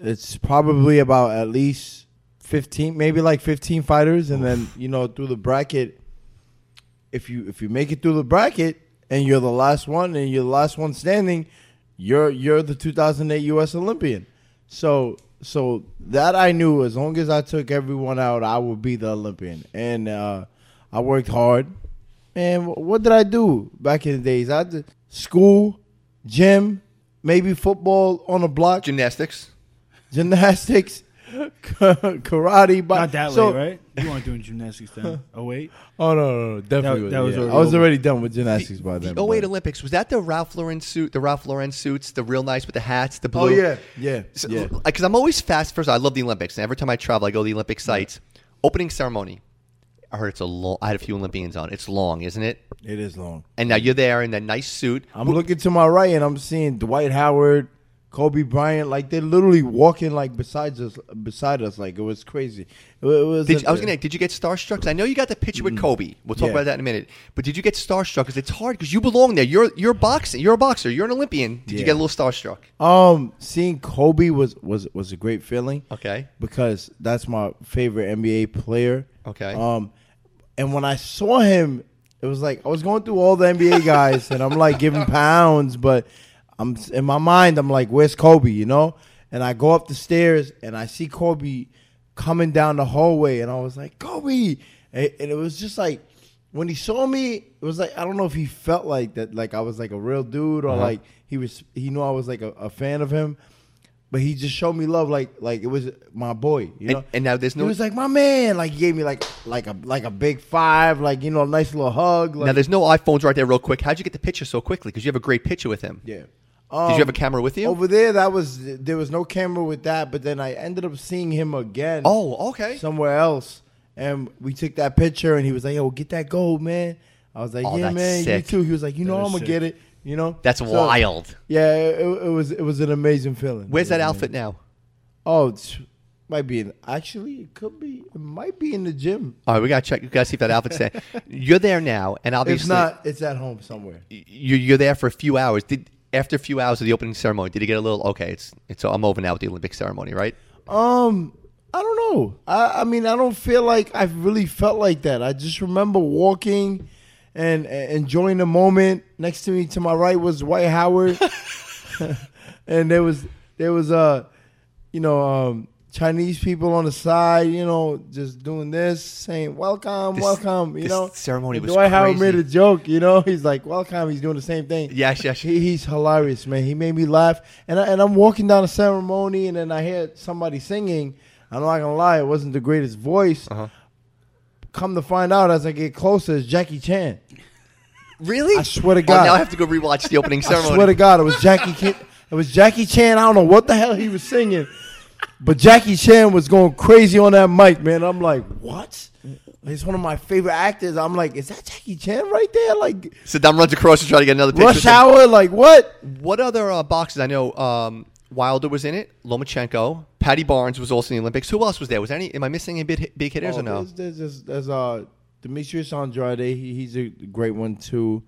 A: It's probably about at least fifteen, maybe like fifteen fighters, and then you know through the bracket. If you if you make it through the bracket and you're the last one and you're the last one standing, you're you're the 2008 U.S. Olympian. So so that I knew as long as I took everyone out, I would be the Olympian, and uh, I worked hard. And what did I do back in the days? I did school, gym, maybe football on a block,
B: Gymnastics.
A: gymnastics, [laughs] karate. But
C: Not that
A: so,
C: late, right? You weren't doing gymnastics then. Oh wait,
A: Oh no, no, no definitely.
C: That- that was
A: yeah. I was already done with gymnastics by then.
B: The 08
A: but-
B: Olympics was that the Ralph Lauren suit? The Ralph Lauren suits, the real nice with the hats, the oh, blue.
A: Oh yeah, yeah,
B: So,
A: yeah.
B: Because I'm always fast. First, of all, I love the Olympics, and every time I travel, I go to the Olympic sites. Opening ceremony. I heard it's a long. I had a few Olympians on. It's long, isn't it?
A: It is long.
B: And now you're there in that nice suit.
A: I'm looking to my right and I'm seeing Dwight Howard, Kobe Bryant. Like they're literally walking like besides us, beside us. Like it was crazy. It, was.
B: Did,
A: a-
B: I was gonna. Ask, did you get starstruck? 'Cause I know you got the picture with Kobe. We'll talk
A: Mm. Yeah.
B: about that in a minute. But did you get starstruck? Because it's hard. Because you belong there. You're you're boxing. You're a boxer. You're an Olympian. Did you get a little starstruck?
A: Um, seeing Kobe was was was a great feeling.
B: Okay.
A: because that's my favorite NBA player.
B: Okay.
A: Um, and when I saw him, it was like I was going through all the NBA guys, and I'm like giving pounds, but I'm in my mind, I'm like, "Where's Kobe?" You know? And I go up the stairs, and I see Kobe coming down the hallway, and I was like, "Kobe!" And, and it was just like when he saw me, it was like I don't know if he felt like that, like I was like a real dude, or
B: Uh-huh.
A: like he was, he knew I was like a, a fan of him. But he just showed me love, like like it was my boy, you know.
B: And, and now there's
A: He
B: no.
A: was like my man. Like he gave me like like a like a big five, like you know, a nice little hug. Like,
B: now there's no iPhones right there, real quick. How'd you get the picture so quickly? Because you have a great picture with him.
A: yeah.
B: Did you have a um, camera with you?
A: over there? That was there was no camera with that, but then I ended up seeing him again.
B: Oh, okay.
A: somewhere else, and we took that picture, and he was like, "Yo, get that gold, man." I was like,
B: Oh,
A: "Yeah, man,
B: sick.
A: you too." He was like, "You know, I'm
C: is
A: gonna
C: sick.
A: get it." You know,
B: That's
A: So,
B: wild.
A: Yeah, it, it was it was an amazing feeling.
B: Where's that outfit
A: amazing.
B: now?
A: Oh, it's, might be in. Actually, it could be. It might be in the gym.
B: All right, we gotta check. We gotta see if that outfit's there. [laughs] You're there now, and obviously
A: it's not, it's at home somewhere.
B: you're, you're there for a few hours. Did after a few hours of the opening ceremony, did you get a little okay? It's it's I'm over now with the Olympic ceremony, right?
A: Um, I don't know. I, I mean, I don't feel like I've really felt like that. I just remember walking, and, and enjoying the moment. Next to me, to my right, was Dwight Howard, [laughs] [laughs] and there was there was uh, you know, um, Chinese people on the side, you know, just doing this, saying "Welcome,
B: This-
A: welcome," you
B: this
A: know.
B: ceremony was
A: Dwight Howard made a joke, you know. He's like, "Welcome." He's doing the same thing.
B: Yes, yes.
A: He, he's hilarious, man. He made me laugh, and I, and I'm walking down the ceremony, and then I hear somebody singing. I'm not gonna lie, it wasn't the greatest voice.
B: Uh-huh.
A: Come to find out, as I get closer, it's Jackie Chan.
B: Really?
A: I swear to
B: Oh,
A: God.
B: now I have to go rewatch the opening ceremony. [laughs]
A: I swear to God, it was Jackie. It was Jackie Chan. I don't know what the hell he was singing, but Jackie Chan was going crazy on that mic, man. I'm like, what? He's one of my favorite actors. I'm like, is that Jackie Chan right there? Like
B: Sadam runs across to try to get another picture. with
A: Rush. Hour? Like what?
B: What other uh, boxes? I know um, Wilder was in it. Lomachenko. Paddy Barnes was also in the Olympics. Who else was there? Was there any? Am I missing any big, big hitters
A: Oh,
B: or no?
A: There's, there's, there's, there's uh, Demetrius Andrade. He, he's a great one too.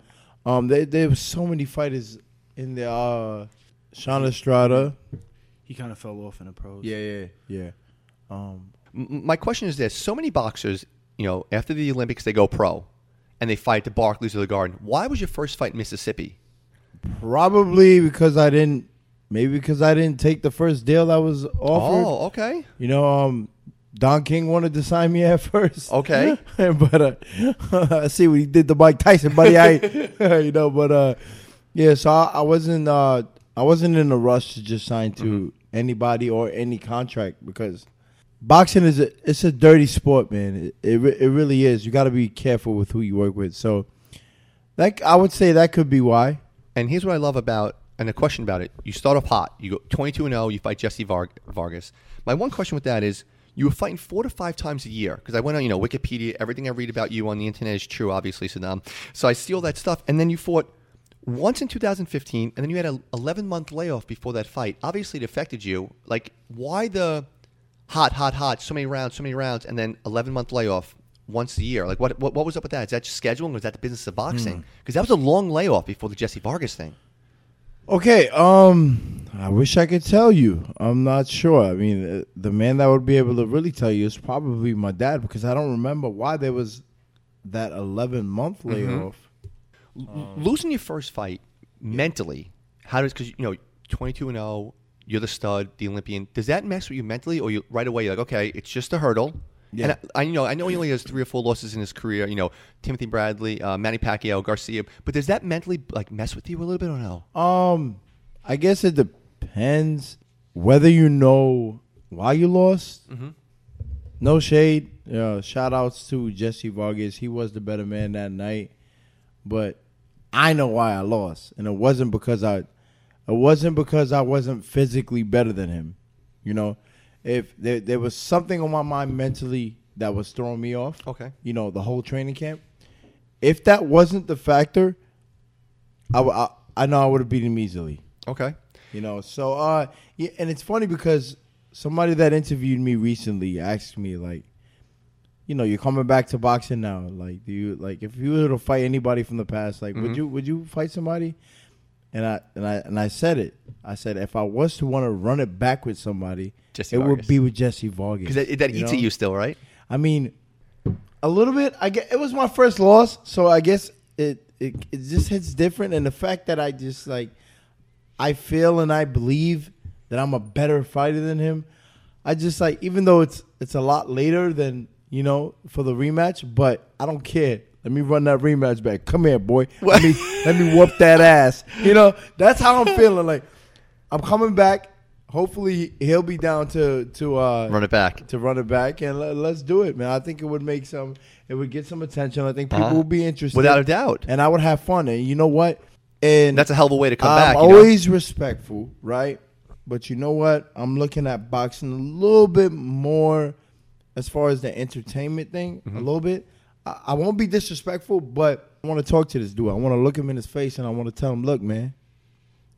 A: Um, there, there was so many fighters in there. Uh, Shawn Estrada.
C: He kind of fell off in the pros.
A: Yeah, yeah, yeah. Um,
B: my question is this: so many boxers, you know, after the Olympics they go pro, and they fight the Barclays or the Garden. Why was your first fight in Mississippi?
A: probably because I didn't. Maybe because I didn't take the first deal that was offered.
B: Oh, okay.
A: You know, um, Don King wanted to sign me at [laughs] first.
B: Okay. [laughs]
A: but uh, [laughs] I see what he did to Mike Tyson, buddy. I, you know, but uh, yeah. So I, I wasn't. Uh, I wasn't in a rush to just sign to
B: Mm-hmm.
A: Anybody or any contract because boxing is a it's a dirty sport, man. It it, it really is. You got to be careful with who you work with. So that I would say that could be why.
B: And here's what I love about, and a question about it. You start off hot. You go 22 and 0. You fight Jesse Var- Vargas. My one question with that is, you were fighting four to five times a year because I went on, you know, Wikipedia. Everything I read about you on the internet is true, obviously, Sadam. So I see all that stuff, and then you fought once in 2015, and then you had an 11 month layoff before that fight. Obviously, it affected you. Like, why the hot, hot, hot, so many rounds, so many rounds, and then 11 month layoff once a year? Like, what, what, what was up with that? Is that just scheduling, or is that the business of boxing? Because that was a long layoff before the Jesse Vargas thing.
A: Okay, um, I wish I could tell you. I'm not sure. I mean, uh, the man that would be able to really tell you is probably my dad because I don't remember why there was that 11 month layoff.
B: L- losing your first fight mentally, how does because you know 22 and 0, you're the stud, the Olympian. Does that mess with you mentally, or you right away you're like, okay, it's just a hurdle.
A: Yeah.
B: And I, I you know I know he only has three or four losses in his career. You know Timothy Bradley, uh, Manny Pacquiao, Garcia. But does that mentally like mess with you a little bit or no?
A: Um, I guess it depends whether you know why you lost. No shade. Uh, shout outs to Jesse Vargas. He was the better man that night, but I know why I lost, and it wasn't because I, it wasn't because I wasn't physically better than him. You know, if there, there was something on my mind mentally that was throwing me off.
B: Okay.
A: You know, the whole training camp. If that wasn't the factor, I, I, I know I would have beat him easily.
B: Okay.
A: You know, so uh, yeah, and it's funny because somebody that interviewed me recently asked me like, you know, you're coming back to boxing now. Like, do you like if you were to fight anybody from the past, like, would
B: Mhm.
A: you would you fight somebody? And I and I and I said it. I said if I was to want to run it back with somebody,
B: Jesse
A: it
B: Vargas.
A: would be with Jesse Vargas.
B: Because that, that eats at you still, right?
A: I mean, a little bit. I get it was my first loss, so I guess it it, it just hits different. And the fact that I just like I feel and I believe that I'm a better fighter than him. I just like even though it's it's a lot later than you know for the rematch, but I don't care. Let me run that rematch back. Come here, boy. Let me let me whoop that ass. You know that's how I'm feeling. Like I'm coming back. Hopefully he'll be down to to uh,
B: Run it back.
A: to run it back and let, let's do it, man. I think it would make some, it would get some attention. I think people
B: Uh-huh.
A: will be interested,
B: Without a doubt.
A: and I would have fun. And you know what? And
B: That's a hell of a way to come
A: I'm
B: back. know?
A: always respectful, right? But you know what? I'm looking at boxing a little bit more as far as the entertainment thing,
B: Mm-hmm.
A: a little bit. I, I won't be disrespectful, but I want to talk to this dude. I want to look him in his face and I want to tell him, look, man,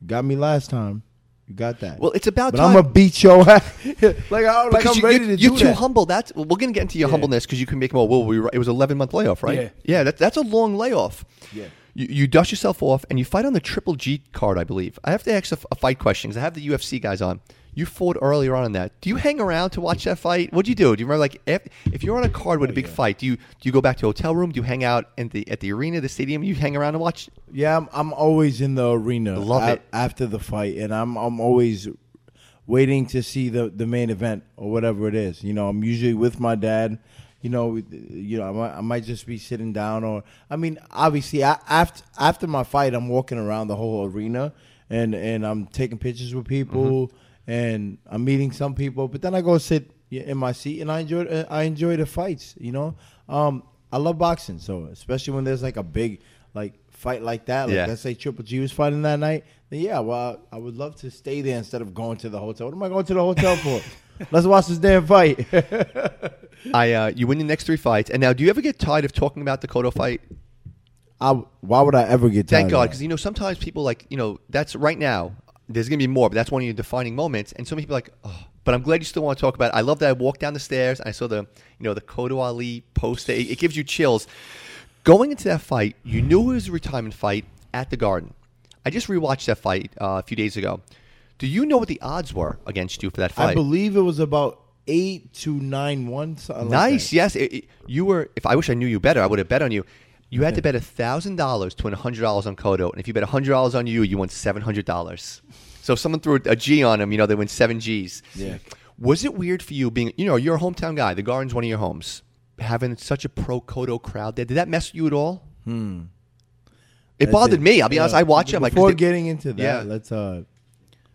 A: you got me last time. You got that.
B: Well, it's about
A: but
B: time.
A: I'm gonna beat your [laughs] ass. like, I, like
B: Because
A: I'm
B: you,
A: ready
B: you're,
A: to
B: you're too
A: that.
B: humble. That's well, we're gonna get into your
A: Yeah.
B: humbleness because you can make more. Well, we it was 11 month layoff, right?
C: Yeah.
B: that, that's a long layoff.
A: Yeah.
B: You, you dust yourself off and you fight on the Triple G card, I believe. I have to ask a, a fight question because I have the UFC guys on. You fought earlier on in that. Do you hang around to watch that fight? What'd you do? Do you remember like if, if you're on a card with a big fight, do you do you go back to hotel room? Do you hang out at the at the arena, the stadium? You hang around and watch?
A: Yeah, I'm, I'm always in the arena.
B: Love
A: a-
B: it.
A: after the fight, and I'm I'm always waiting to see the the main event or whatever it is. You know, I'm usually with my dad. You know, you know, I might, I might just be sitting down, or I mean, obviously, I, after after my fight, I'm walking around the whole arena, and and I'm taking pictures with people,
B: Mm-hmm.
A: And I'm meeting some people, but then I go sit in my seat, and I enjoy uh, I enjoy the fights. You know, um, I love boxing, so especially when there's like a big like fight like that, like
B: Yeah.
A: let's say Triple G was fighting that night, then yeah, well, I would love to stay there instead of going to the hotel. What am I going to the hotel for? [laughs] Let's watch this damn fight. [laughs]
B: I uh, you win the next three fights, and now do you ever get tired of talking about the Cotto fight?
A: I, why would I ever get tired?
B: Thank God, because you know sometimes people like you know that's right now. There's gonna be more, but that's one of your defining moments. And so many people are like, oh, but I'm glad you still want to talk about. it. I love that I walked down the stairs and I saw the you know the Cotto Ali poster. It, it gives you chills. Going into that fight, you knew it was a retirement fight at the Garden. I just rewatched that fight uh, a few days ago. Do you know what the odds were against you for that fight?
A: I believe it was about eight to nine one. Something
B: Nice.
A: Like that.
B: yes. It, it- you were. If I wish I knew you better, I would have bet on you. You had to bet thousand dollars to win hundred dollars on Cotto, and if you bet hundred dollars on you, you won seven hundred dollars. So if someone threw a G on them, you know they win seven Gs.
A: Yeah.
B: Was it weird for you being, you know, you're a hometown guy. The Garden's one of your homes. Having such a pro Cotto crowd there, did that mess with you at all? Hmm. It
A: That
B: bothered
A: did-
B: me. I'll be
A: yeah.
B: honest. I watch it. I'm like,
A: Before getting into that,
B: Yeah.
A: let's uh,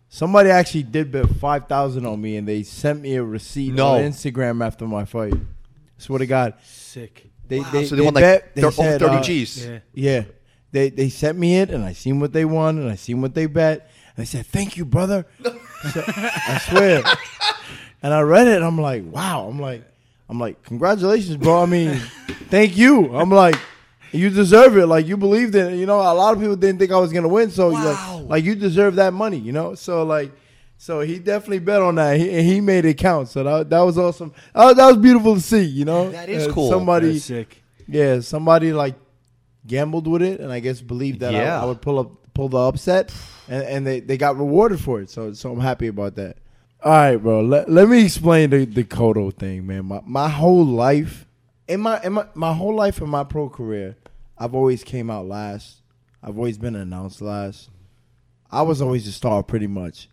A: somebody actually did bet five thousand on me, and they sent me a receipt
B: No.
A: on Instagram after my fight. Swear to God,
C: Sick.
A: They
B: Wow,
A: they,
B: so they
A: they
B: won like
A: bet, they
B: thir- over thirty
A: uh,
B: Gs.
C: Yeah.
A: Yeah. They they sent me it and I seen what they won and I seen what they bet. And they said, Thank you, brother. [laughs] So- I swear. And I read it and I'm like, wow. I'm like I'm like, congratulations, bro. I mean, [laughs] thank you. I'm like, you deserve it. Like you believed in it. You know, a lot of people didn't think I was gonna win. So
B: Wow.
A: like, like you deserve that money, you know? So like so he definitely bet on that, he, and he made it count. So that, that was awesome. Uh, that was beautiful to see. You know,
B: That is
A: Uh,
B: cool.
A: Somebody,
C: That's sick.
A: yeah, somebody like gambled with it, and I guess believed that
B: Yeah.
A: I, I would pull up pull the upset, [sighs] and, and they, they got rewarded for it. So so I'm happy about that. All right, bro. Let, let me explain the the Cotto thing, man. My my whole life, in my in my my whole life in my pro career, I've always came out last. I've always been announced last. I was always the star, pretty much.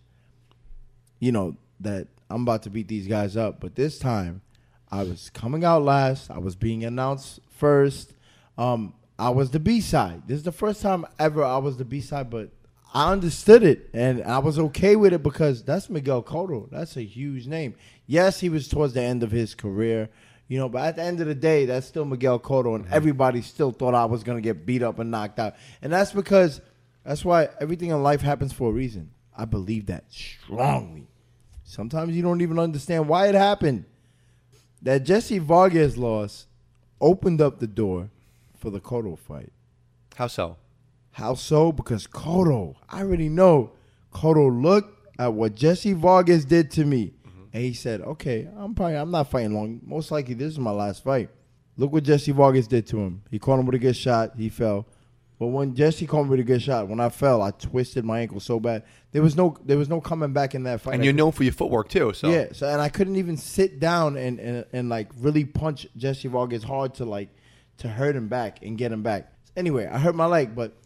A: You know that I'm about to beat these guys up, but this time I was coming out last. I was being announced first. Um, I was the B side. This is the first time ever I was the B side, but I understood it and I was okay with it because that's Miguel Cotto. That's a huge name. Yes, he was towards the end of his career, you know, but at the end of the day, that's still Miguel Cotto, and everybody still thought I was gonna get beat up and knocked out, and that's because that's why everything in life happens for a reason. I believe that strongly. Sometimes you don't even understand why it happened. That Jesse Vargas loss opened up the door for the Cotto fight.
B: How so?
A: How so? Because Cotto, I already know. Cotto looked at what Jesse Vargas did to me, mm-hmm. and he said, "Okay, I'm probably I'm not fighting long. Most likely, this is my last fight." Look what Jesse Vargas did to him. He caught him with a good shot. He fell. But when Jesse caught me with a good shot, when I fell, I twisted my ankle so bad. There was no there was no coming back in that fight.
B: And you're known for your footwork too. So
A: yeah, so and I couldn't even sit down and, and and like really punch Jesse Vargas hard to like to hurt him back and get him back. Anyway, I hurt my leg, but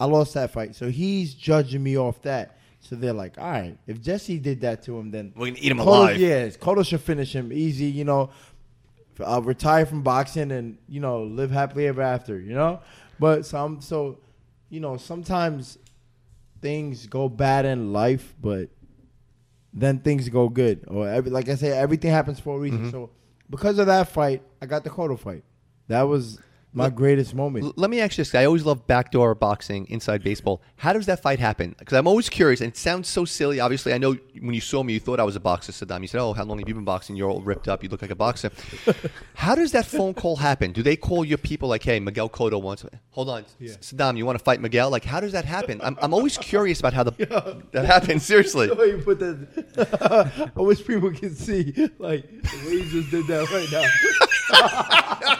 A: I lost that fight. So he's judging me off that. So they're like, all right, if Jesse did that to him, then
B: We're gonna eat him
A: Cotto-
B: alive.
A: Yeah, Cotto should finish him easy. You know, I'll retire from boxing and you know live happily ever after. You know, but some so you know sometimes things go bad in life, but then things go good. Or every, like I say, everything happens for a reason.
B: Mm-hmm.
A: So because of that fight, I got the Cotto fight. That was my
B: Let-
A: greatest moment.
B: Let me ask you this. I always love backdoor boxing, inside baseball. How does that fight happen? Because I'm always curious, and it sounds so silly. Obviously, I know when you saw me, you thought I was a boxer, Sadam. You said, "Oh, how long have you been boxing? You're all ripped up. You look like a boxer." [laughs] how does that phone call happen? Do they call your people like, "Hey, Miguel Cotto wants"? Hold on, Sadam, you want to fight Miguel? Like, how does that happen? I'm, I'm always curious about how the [laughs] that happens. Seriously. [laughs]
A: The way you put that, I wish people could see like the way you just did that right now.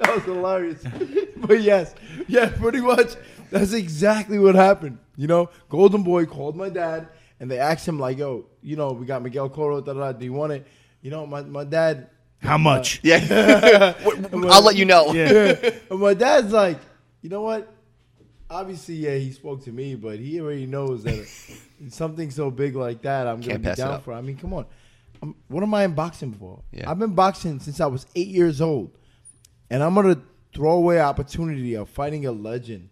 A: That was hilarious. [laughs] But yes, yeah, pretty much that's exactly what happened. You know, Golden Boy called my dad and they asked him like, "Yo, you know, we got Miguel Cotto. Da, da, da, do you want it?" You know, my my dad.
C: How uh, much?
B: Yeah. [laughs] I'll let you know.
C: Yeah. [laughs]
A: And my dad's like, you know what? Obviously, yeah, he spoke to me, but he already knows that something so big like that, I'm gonna
B: Can't
A: be
B: pass it
A: down for. I mean, come on. I'm, what am I in boxing for?
B: Yeah.
A: I've been boxing since I was eight years old, and I'm gonna throw away opportunity of fighting a legend,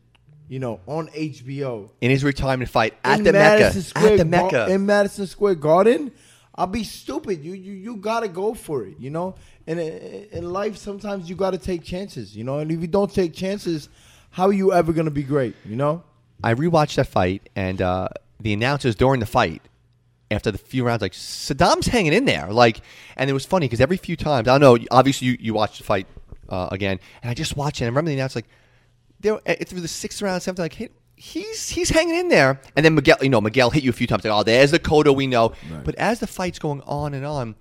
A: you know, on HBO
B: In his retirement fight at
A: in
B: the Mecca.
A: Square
B: At the
A: Gar-
B: Mecca.
A: in Madison Square Garden, I'll be stupid. You you you gotta go for it, you know. And in, in life, sometimes you gotta take chances, you know. And if you don't take chances, how are you ever gonna be great, you know?
B: I rewatched that fight, and uh, the announcers during the fight, after the few rounds, like Sadam's hanging in there, like, and it was funny because every few times, I don't know, obviously you, you watched the fight uh, again, and I just watched it. and I remember the announcer like, there eh, through the sixth round, seventh, like, hey, he's he's hanging in there, and then Miguel, you know, Miguel hit you a few times, like, oh, there's the Cotto we know,
A: Right.
B: but as the fight's going on and on.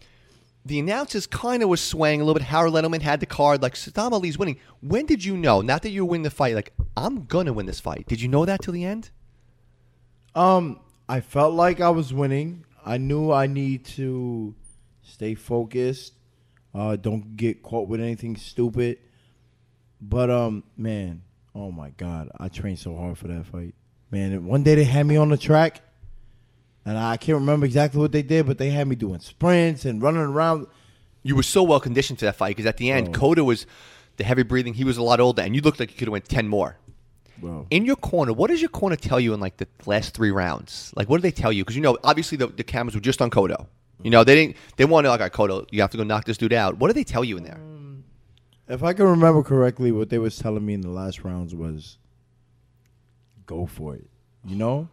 B: The announcers kind of was swaying a little bit. Harold Lederman had the card, like Sadam Ali's winning. When did you know? Not that you win the fight, like I'm gonna win this fight. Did you know that till the end?
A: Um, I felt like I was winning. I knew I need to stay focused. Uh, don't get caught with anything stupid. But um, man, oh my god, I trained so hard for that fight. Man, one day they had me on the track, and I can't remember exactly what they did, but they had me doing sprints and running around.
B: You were so well conditioned to that fight because at the end,
A: Oh.
B: Cotto was the heavy breathing. He was a lot older, and you looked like you could have went ten more.
A: Bro,
B: In your corner, what does your corner tell you in like the last three rounds? Like, what do they tell you? Because you know, obviously the, the cameras were just on Cotto. You know, they didn't. They wanted like, all right, Cotto, you have to go knock this dude out. What do they tell you in there?
A: if I can remember correctly, what they was telling me in the last rounds was, go for it. You know,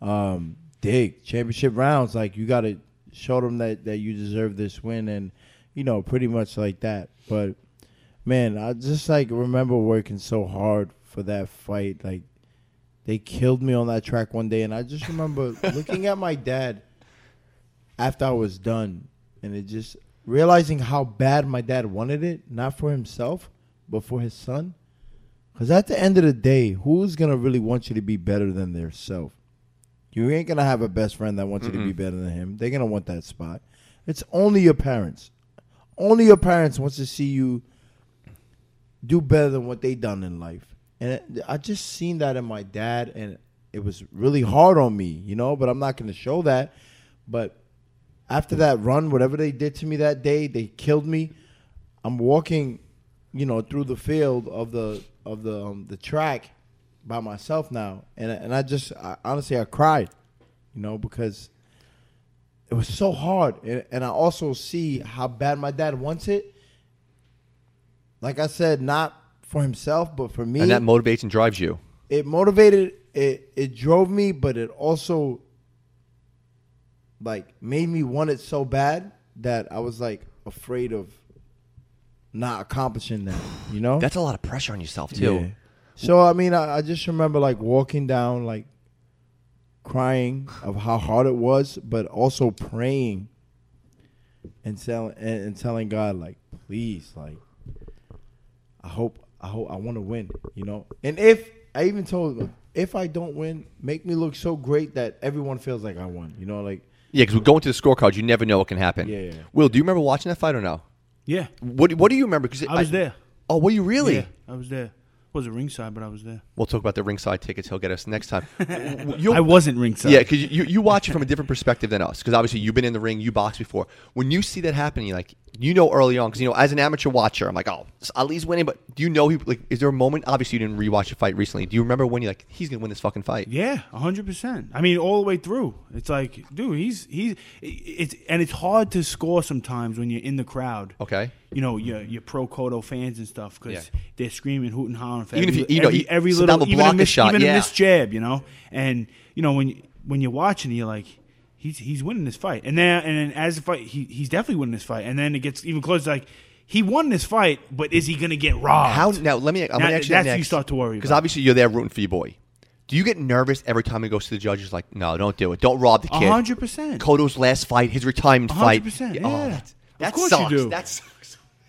A: um, dig championship rounds. Like you got to show them that that you deserve this win, and you know, pretty much like that. But man, I just like remember working so hard for that fight. Like they killed me on that track one day, and I just remember [laughs] looking at my dad after I was done, and it just realizing how bad my dad wanted it, not for himself, but for his son. Because at the end of the day, who's gonna really want you to be better than their self? You ain't gonna have a best friend that wants you to be better than him. They're gonna want that spot. It's only your parents. Only your parents wants to see you do better than what they done in life. And it- I just seen that in my dad, and it was really hard on me, you know. But I'm not gonna show that. But after that run, whatever they did to me that day, they killed me. I'm walking, you know, through the field of the of the um, the track by myself now, and and I just I, honestly I cried, you know, because it was so hard, and, and I also see how bad my dad wants it. Like I said, not for himself, but for me
B: And that motivates and drives you.
A: it motivated it it drove me but it also like made me want it so bad that i was like afraid of not accomplishing that you know
B: That's a lot of pressure on yourself too.
A: Yeah. so i mean I, I just remember like walking down like crying of how hard it was but also praying and telling and, and telling god like please like I hope I hope I want to win, you know. And if I even told if I don't win, make me look so great that everyone feels like I won, you know, like
B: Yeah, because we're going to the scorecards. You never know what can happen.
A: Yeah, yeah.
B: Will, do you remember watching that fight or no?
C: Yeah,
B: What What do you remember? Because
C: I was there.
B: Oh, were you really?
C: Yeah, I was there. Wasn't ringside, but I was there.
B: We'll talk about the ringside tickets. He'll get us next time. [laughs]
C: I wasn't ringside.
B: Yeah, because you, you watch it from a different perspective than us. Because obviously you've been in the ring, you boxed before. When you see that happening, like you know early on. Because you know, as an amateur watcher, I'm like, oh, Ali's winning. But do you know he like? Is there a moment? Obviously, you didn't rewatch the fight recently. Do you remember when you're like, he's gonna win this fucking fight?
C: Yeah, hundred percent. I mean, all the way through. It's like, dude, he's he's it's and it's hard to score sometimes when you're in the crowd.
B: Okay.
C: You know, your your pro Cotto fans and stuff because
B: Yeah.
C: they're screaming, hooting, hollering for
B: Even if
C: every,
B: you- you know,
C: every,
B: you-
C: every little even a miss,
B: shot,
C: even
B: yeah.
C: a missed jab. You know, and you know when when you're watching, you're like. He's, he's winning this fight, and then and then as the fight, he, he's definitely winning this fight, and then it gets even closer. Like he won this fight, but is he going to get robbed?
B: How now? Let me. I'm
C: Now,
B: you
C: that's
B: next.
C: you start to worry
B: because obviously you're there rooting for your boy. Do you get nervous every time he goes to the judges? Like, no, don't do it. Don't rob the
C: A
B: kid.
C: hundred percent.
B: Cotto's last fight, his retirement
C: A
B: fight.
C: hundred percent,
B: Oh,
C: yeah.
B: that,
C: Of course you
B: sucks.
C: do.
B: That sucks.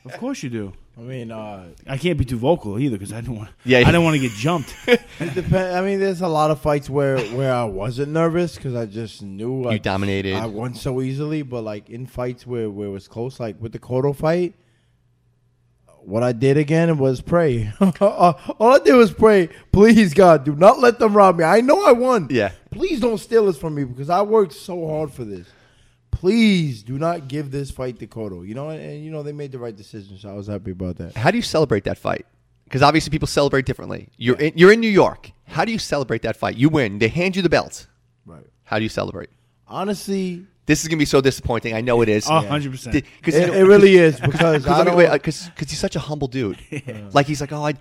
C: Of course you do.
A: I mean, uh,
C: I can't be too vocal either because I don't want.
B: Yeah.
C: I don't want to get jumped. [laughs]
A: it depend. I mean, there's a lot of fights where where I wasn't nervous because I just knew
B: You
A: like,
B: dominated.
A: I won so easily. But like in fights where where it was close, like with the Cotto fight, what I did again was pray. [laughs] All I did was pray. Please, God, do not let them rob me. I know I won.
B: Yeah.
A: Please don't steal this from me because I worked so hard for this. Please do not give this fight to Cotto. You know, and, and you know they made the right decision, so I was happy about that.
B: How do you celebrate that fight? Because obviously people celebrate differently. You're in, you're in New York. How do you celebrate that fight? You win. They hand you the belt.
A: Right.
B: How do you celebrate?
A: Honestly,
B: This is gonna be so disappointing. I know it is.
C: A hundred percent.
B: Because
A: it, it really is [laughs] because I don't.
B: because he's such a humble dude. [laughs] Like he's like, oh, I,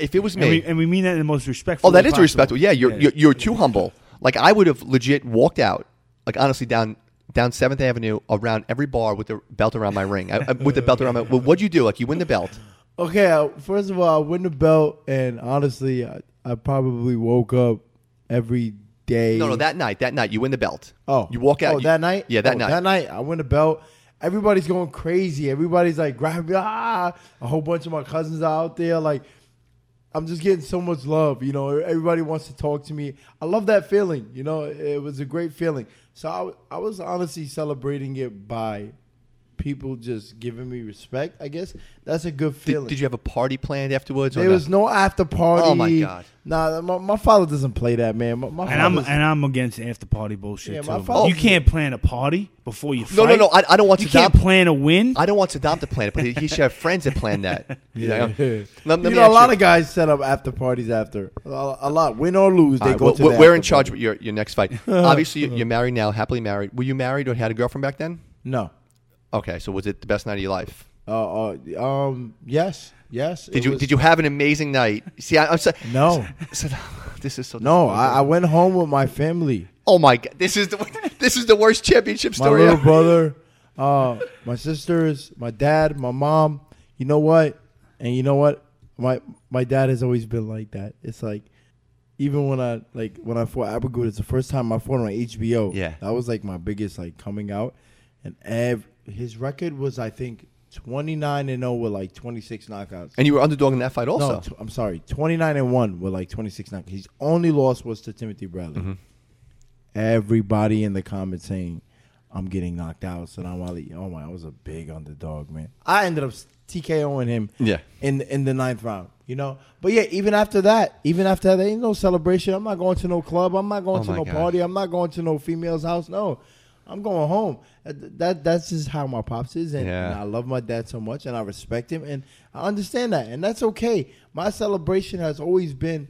B: if it was
C: And we,
B: me,
C: and we mean that in the most respectful.
B: oh, that
C: way
B: is
C: possible.
B: respectful. Yeah, you're, you're you're too humble. Like I would have legit walked out, like honestly down down Seventh Avenue around every bar with the belt around my ring, I, I- with the belt around my. Well, what'd you do? Like you win the belt.
A: Okay, uh, first of all, I win the belt, and honestly, I, I probably woke up every day.
B: No, no, that night, that night you win the belt.
A: Oh,
B: you walk out.
A: Oh,
B: you-
A: that night.
B: Yeah, that
A: Oh,
B: night.
A: That night, I win the belt. Everybody's going crazy. Everybody's like grabbing. Ah, a whole bunch of my cousins are out there. Like, I'm just getting so much love. You know, everybody wants to talk to me. I love that feeling. You know, it was a great feeling. So I, I was honestly celebrating it by people just giving me respect. I guess that's a good feeling.
B: Did, did you have a party planned afterwards? or
A: There
B: no?
A: was no after party.
B: Oh, my God.
A: Nah, my, my father doesn't play that, man. My, my
C: And I'm and I'm against after party bullshit
A: Yeah,
C: too.
A: my father-
C: you can't plan a party before you fight.
B: No, no, no. I, I don't want
C: you
B: Sadam.
C: can't plan a win.
B: I don't want Sadam to plan it, but he, he should have friends that plan that. [laughs] You know? Let- let
A: you know, a lot
B: you-
A: of guys set up after parties after a lot, a lot. win or lose, they
B: All right,
A: go
B: well,
A: to.
B: we're
A: the
B: we're in charge
A: party.
B: with your, your next fight. [laughs] Obviously, you're married now, happily married. Were you married or had a girlfriend back then?
A: No,
B: Okay, so was it the best night of your life?
A: uh, uh, um, yes, yes.
B: Did you did you have an amazing night? See, I, I'm sorry.
A: No, [laughs]
B: this is so.
A: no. I, I went home with my family,
B: oh my god, this is the [laughs] this is the worst championship story.
A: my little
B: ever.
A: brother, uh, my sisters, my dad, my mom. You know what? And you know what? My my dad has always been like that. It's like. Even when I like when I fought Abregu, it's the first time I fought on HBO.
B: Yeah.
A: that was like my biggest like coming out, and ev- his record was I think twenty nine and zero with like twenty six knockouts.
B: And you were underdog in that fight also.
A: No, t- I'm sorry, twenty nine and one with like twenty six knockouts. His only loss was to Timothy Bradley.
B: Mm-hmm.
A: Everybody in the comments saying, "I'm getting knocked out." So I'm Ali. Oh my, I was a big underdog, man. I ended up TKOing him.
B: Yeah.
A: In in the ninth round, you know. But yeah, even after that, even after that, there ain't no celebration. I'm not going to no club. I'm not going
B: Oh
A: to no
B: God.
A: party. I'm not going to no female's house. No, I'm going home. That, that that's just how my pops is, and,
B: Yeah.
A: and I love my dad so much, and I respect him, and I understand that, and that's okay. My celebration has always been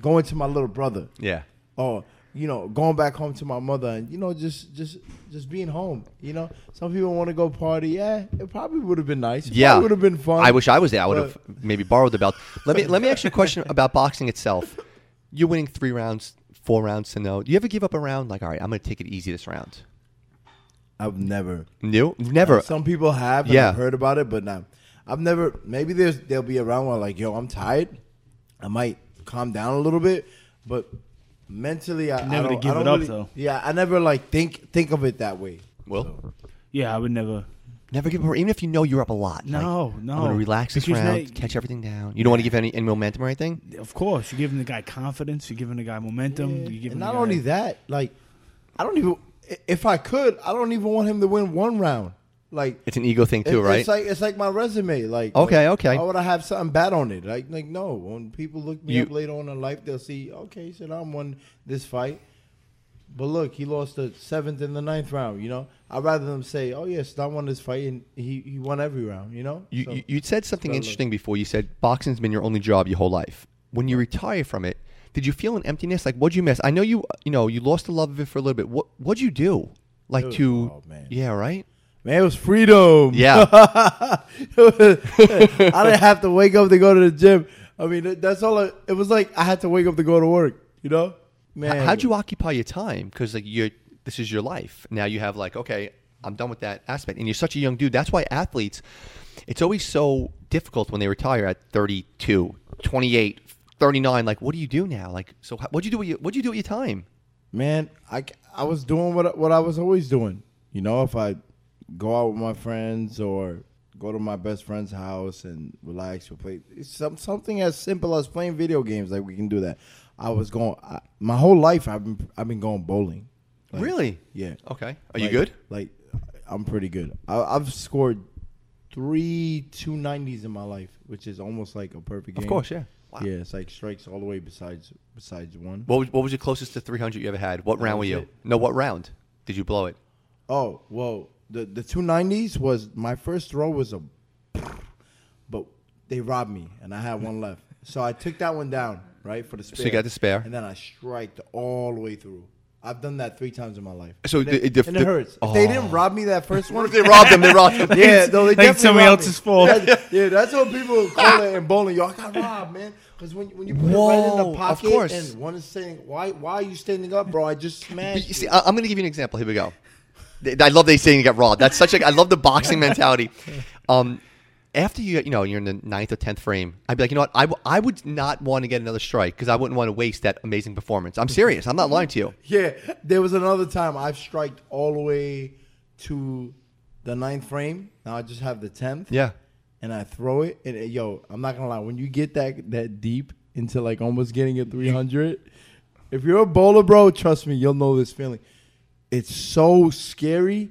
A: going to my little brother,
B: yeah.
A: or you know, going back home to my mother, and you know, just just just being home. You know, some people want to go party. Yeah, it probably would have been nice. It
B: Yeah,
A: would have been fun.
B: I wish I was there. I would have maybe borrowed the belt. Let me let me ask you a question [laughs] about boxing itself. You're winning three rounds, four rounds to no. Do you ever give up a round? Like, all right, I'm going to take it easy this round.
A: I've never.
B: No, never.
A: Some people have. And
B: Yeah.
A: I've heard about it, but not. I've never. Maybe there's there'll be a round where like, yo, I'm tired. I might calm down a little bit, but mentally, I, I
C: Never to
A: don't,
C: give
A: I don't
C: it up, though.
A: Yeah, I never like think think of it that way.
B: Will
C: Yeah, I would never.
B: Never give up, even if you know you're up a lot.
C: No,
B: like,
C: no.
B: I'm going to relax this
C: Because
B: round,
C: now-
B: catch everything down. You don't want to give any, any momentum or anything.
C: Of course, you're giving the guy confidence. You're giving the guy momentum.
A: Yeah.
C: You're giving
A: And
C: the
A: not
C: guy-
A: only that, like, I don't even. If I could, I don't even want him to win one round. Like,
B: It's an ego thing too,
A: it-
B: right?
A: It's like it's like my resume. Like,
B: Okay,
A: like,
B: okay.
A: Why would I have something bad on it? Like, like no. When people look me
B: You-
A: up later on in life, they'll see. Okay, so I'm won this fight. But look, he lost the seventh and the ninth round. You know, I'd rather them say, "Oh yes, I won this fight and he, he won every round." You know,
B: You,
A: So-
B: you, you said something
A: gotta
B: interesting before. You said boxing's been your only job your whole life. When you retire from it, did you feel an emptiness? Like, what'd you miss? I know you, you know, you lost the love of it for a little bit. What, what'd you do? Like
A: was-
B: to,
A: oh, man.
B: yeah, right?
A: man, it was freedom.
B: Yeah. [laughs]
A: I didn't have to wake up to go to the gym. I mean, that's all. I, it was like I had to wake up to go to work. You know, man.
B: How'd you occupy your time? Because like you're, this is your life. Now you have like, okay, I'm done with that aspect, and you're such a young dude. That's why athletes, it's always so difficult when they retire at 32, 28, 39. Like, what do you do now? Like, so how, what'd you do? With your, what'd you do with your time?
A: man, I, I was doing what what I was always doing. You know, if I go out with my friends or go to my best friend's house and relax. We play some something as simple as playing video games. Like we can do that. I was going I, my whole life. I've been I've been going bowling. Like,
B: Really?
A: Yeah.
B: Okay. Are you good?
A: Like I'm pretty good. I, I've scored three two nineties in my life, which is almost like a perfect game.
B: Of course, yeah. Wow.
A: Yeah, it's like strikes all the way besides besides one.
B: What was, what was your closest to 300 you ever had? What
A: That
B: round were you?
A: it.
B: No, what round did you blow it?
A: Oh well, the the two nineties was my first throw was a, but they robbed me and I had one left, so I took that one down right for the spare.
B: So you got the spare.
A: and then I striked all the way through. I've done that three times in my life.
B: So
A: and
B: the-
A: it,
B: the-
A: and it
B: the-
A: hurts. If they didn't rob me that first [laughs] one,
B: They robbed them. They robbed [laughs] them.
A: yeah, no, they
C: Like
A: definitely
C: somebody
A: robbed
C: else's fault.
A: That's- [laughs] yeah, that's what people call it in bowling. Yo, I got robbed, man. Because when, when you put it right in
B: Whoa,
A: the
B: of
A: pocket
B: course.
A: and one is saying, "Why why are you standing up, bro? I just
B: But
A: smashed."
B: you see. I- I'm going to give you an example. Here we go. I love they saying you got robbed. That's such a. I love the boxing mentality. Um, after you, you know, you're in the ninth or tenth frame, I'd be like, you know what? I, w- I would not want to get another strike because I wouldn't want to waste that amazing performance. I'm serious. I'm not lying to you. [laughs]
A: Yeah, there was another time I've striked all the way to the ninth frame. Now I just have the tenth.
B: Yeah.
A: and I throw it, and uh, yo, I'm not gonna lie. When you get that that deep into like almost getting a 300, if you're a bowler, bro, trust me, you'll know this feeling. It's so scary.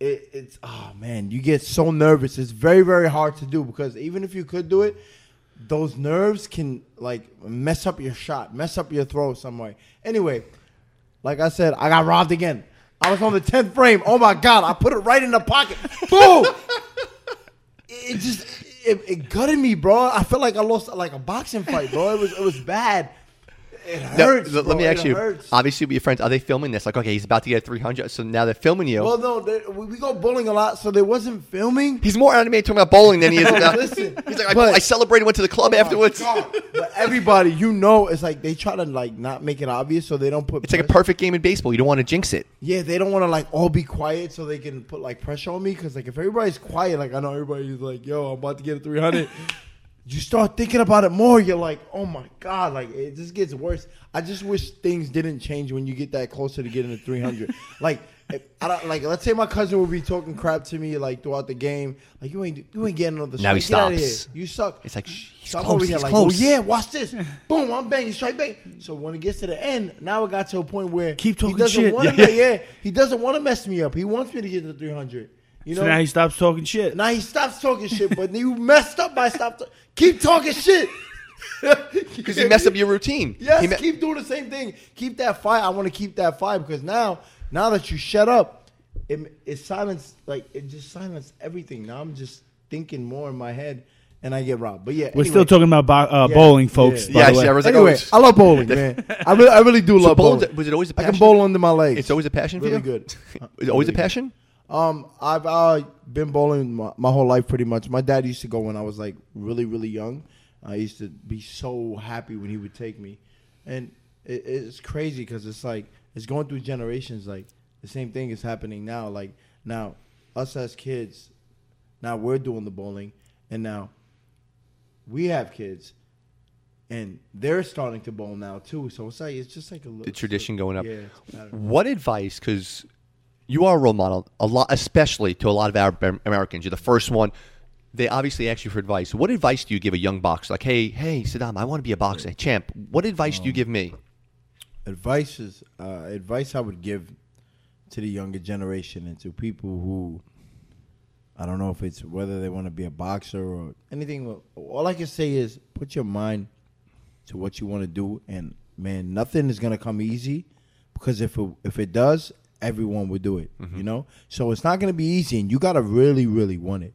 A: It, it's oh man, you get so nervous. It's very very hard to do because even if you could do it, those nerves can like mess up your shot, mess up your throw some way. Anyway, like I said, I got robbed again. I was on the 10th frame. Oh my god, I put it right in the pocket. Boom! it just it, it gutted me, bro. I felt like I lost like a boxing fight, bro. It was it was bad. It hurts. bro.
B: let me ask you.
A: hurts.
B: Obviously, with your friends, are they filming this? Like, okay, he's about to get 300, so now they're filming you.
A: Well, no, they, we go bowling a lot, so there wasn't filming.
B: he's more animated talking about bowling than he is [laughs] about.
A: Listen, [laughs]
B: he's like, I,
A: but-
B: I celebrated, went to the club
A: Oh
B: afterwards.
A: But everybody, you know, it's like they try to like not make it obvious, so they don't put.
B: It's like a perfect game in baseball. You don't want to jinx it.
A: Yeah, they don't want to like all be quiet so they can put like pressure on me. Because like if everybody's quiet, like I know everybody's like, "Yo, I'm about to get a 300." You start thinking about it more. You're like, "Oh my god!" Like it just gets worse. I just wish things didn't change when you get that closer to getting to 300. [laughs] like. If, I don't, like let's say my cousin would be talking crap to me like throughout the game, like you ain't you ain't getting another.
B: Now he
A: strike. Outta
B: stops.
A: You suck.
B: It's like, shh, he's
A: So
B: close,
A: over here
B: he's
A: like,
B: close.
A: oh yeah, watch this. [laughs] Boom, I'm banging, strike bang. So when it gets to the end, now it got to a point where
C: Keep talking
A: he doesn't
C: shit.
A: Want
C: Yeah.
A: to, yeah, he doesn't want to mess me up. He wants me to get to 300. You know,
C: So now he stops talking shit.
A: now he stops talking shit, but you messed up by stop. ta- keep talking shit. [laughs]
B: Because you messed up your routine.
A: Yes,
B: me-
A: keep doing the same thing. Keep that fire. I want to keep that fire because now, now that you shut up, it it silenced like it just silenced everything. Now I'm just thinking more in my head, and I get robbed. But yeah,
C: We're
A: anyway.
C: still talking about bo- uh,
A: Yeah.
C: bowling, folks.
A: Yeah.
C: by
B: Yeah,
C: the way.
B: yeah, I was like,
A: Anyway,
B: oh,
A: I love bowling, man. [laughs] I really, I really do
B: So
A: love
B: bowling-
A: bowling.
B: was it always a
A: I can bowl under my legs.
B: It's always a passion for
A: really
B: you?
A: good.
B: Is it always a
A: passion. good. Um, I've uh, been bowling my, my whole life pretty much. My dad used to go when I was like really, really young. I used to be so happy when he would take me, and it, it's crazy because it's like it's going through generations. Like the same thing is happening now. Like now, us as kids, now we're doing the bowling, and now we have kids, and they're starting to bowl now too. So it's like it's just like a little
B: The tradition going up.
A: Yeah.
B: What advice? Because you are a role model, a lot, especially to a lot of Arab Americans. You're the first one. They obviously ask you for advice. What advice do you give a young boxer? Like, hey, hey, Sadam, I want to be a boxer, champ. What advice do you give me?
A: advice is uh, advice I would give to the younger generation and to people who I don't know if it's whether they want to be a boxer or anything. All I can say is put your mind to what you want to do, and man, nothing is gonna come easy because if it, if it does, everyone would do it. You know, so it's not gonna be easy, and you gotta really, really want it,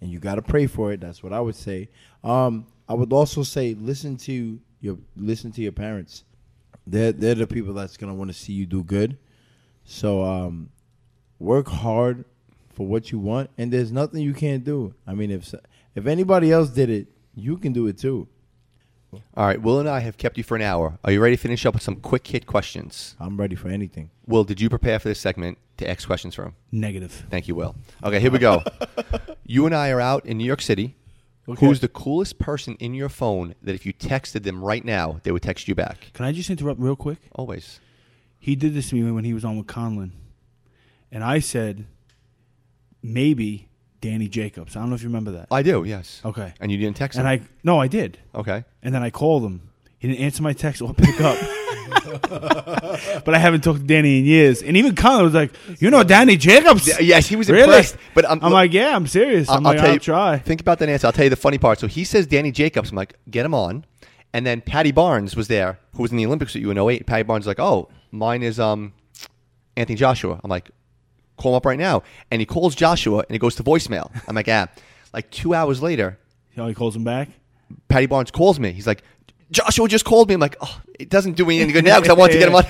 A: and you gotta pray for it. That's what I would say. Um, I would also say listen to your listen to your parents. They're they're the people that's gonna want to see you do good. So um, work hard for what you want, and there's nothing you can't do. I mean, if if anybody else did it, you can do it too.
B: All right, Will and I have kept you for an hour. Are you ready to finish up with some quick hit questions?
A: I'm ready for anything.
B: Will, did you prepare for this segment to ask questions for him?
C: Negative.
B: Thank you, Will. Okay, here we go. [laughs] you and I are out in New York City.
A: Okay.
B: Who's the coolest person in your phone that if you texted them right now, they would text you back?
C: Can I just interrupt real quick?
B: Always.
C: He did this to me when he was on with Conlan, and I said, maybe Danny Jacobs. I don't know if you remember that.
B: I do. Yes.
C: Okay.
B: And you didn't text him.
C: And I no, I did.
B: okay.
C: And then I called him. He didn't answer my text or pick up. [laughs] but I haven't talked to Danny in years. And even Colin was like, "You know Danny Jacobs?"
B: Yeah, Yes, he was
C: Really?
B: impressed. But I'm,
C: I'm like, "Yeah, I'm serious." I'm
B: I'll
C: like,
B: tell
C: "I'll
B: you-
C: try."
B: Think about that answer. I'll tell you the funny part. So he says Danny Jacobs. I'm like, get him on. And then Paddy Barnes was there, who was in the Olympics with you in 08. Paddy Barnes is like, oh, mine is um, Anthony Joshua. I'm like, call him up right now. And he calls Joshua, and he goes to voicemail. I'm like, ah. Like two hours later,
C: You know, he calls him back.
B: Paddy Barnes calls me. He's like, Joshua just called me. I'm like, oh, it doesn't do me any good now because I want to get him [laughs] on.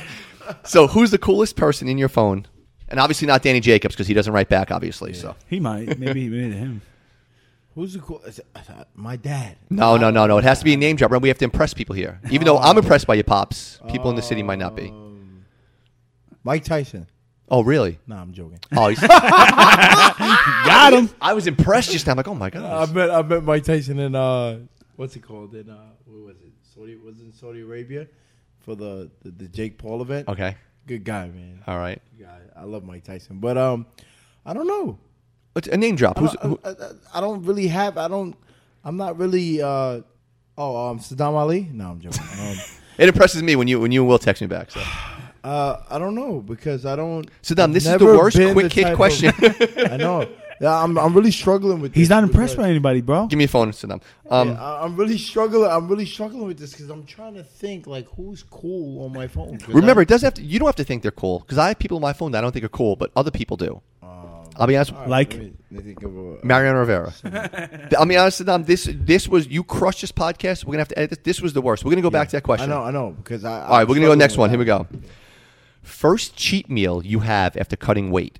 B: So who's the coolest person in your phone? And obviously not Danny Jacobs because he doesn't write back, obviously. So
C: He might, maybe, maybe to him. [laughs]
A: Who's the cool? is it- uh, My dad.
B: No, no, no, no. It has to be a name drop. Remember, we have to impress people here. Even though I'm impressed by your pops, people in the city might not be.
A: Mike Tyson.
B: Oh, really?
A: Nah, I'm joking.
B: Oh, he's, [laughs] [laughs]
C: Got him.
B: I was impressed just now. I'm like, oh my
A: I
B: god.
A: met I met Mike Tyson in uh what's it called in uh what was it Saudi was it in Saudi Arabia for the, the the Jake Paul event.
B: Okay,
A: Good guy, man.
B: all right.
A: Good guy. I love Mike Tyson, but um, I don't know.
B: What's a name drop?
A: I
B: Who's
A: don't,
B: who,
A: I, I- I don't really have. I don't. I'm not really. uh Oh, um, Sadam Ali. No, I'm joking. Um, [laughs]
B: it impresses me when you when you Will text me back. So, [sighs] [sighs] [sighs]
A: uh, I don't know because I don't.
B: Sadam,
A: I've
B: this is the
A: never
B: worst
A: been
B: quick
A: the
B: hit
A: type of-
B: question. [laughs]
A: I know. Yeah, I'm. I'm really struggling with. This.
C: He's
A: this
C: not impressed by anybody, bro.
B: Give me a phone, Sadam. Um,
A: yeah, I- I'm really struggling. I'm really struggling with this because I'm trying to think like who's cool on my phone. 'Cause
B: remember,
A: I-
B: it doesn't have to. You don't have to think they're cool because I have people on my phone that I don't think are cool, but other people do. I'll be honest.
A: all right,
C: Like-
A: let me- let me think of a-
B: Mariano Rivera. [laughs] I'll be honest, Sadam. This this was you crushed this podcast. We're gonna have to edit this. This was the worst. We're gonna go back to that question.
A: I know. I know because I.
B: All right, we're gonna go next one. Here we go. First cheat meal you have after cutting weight.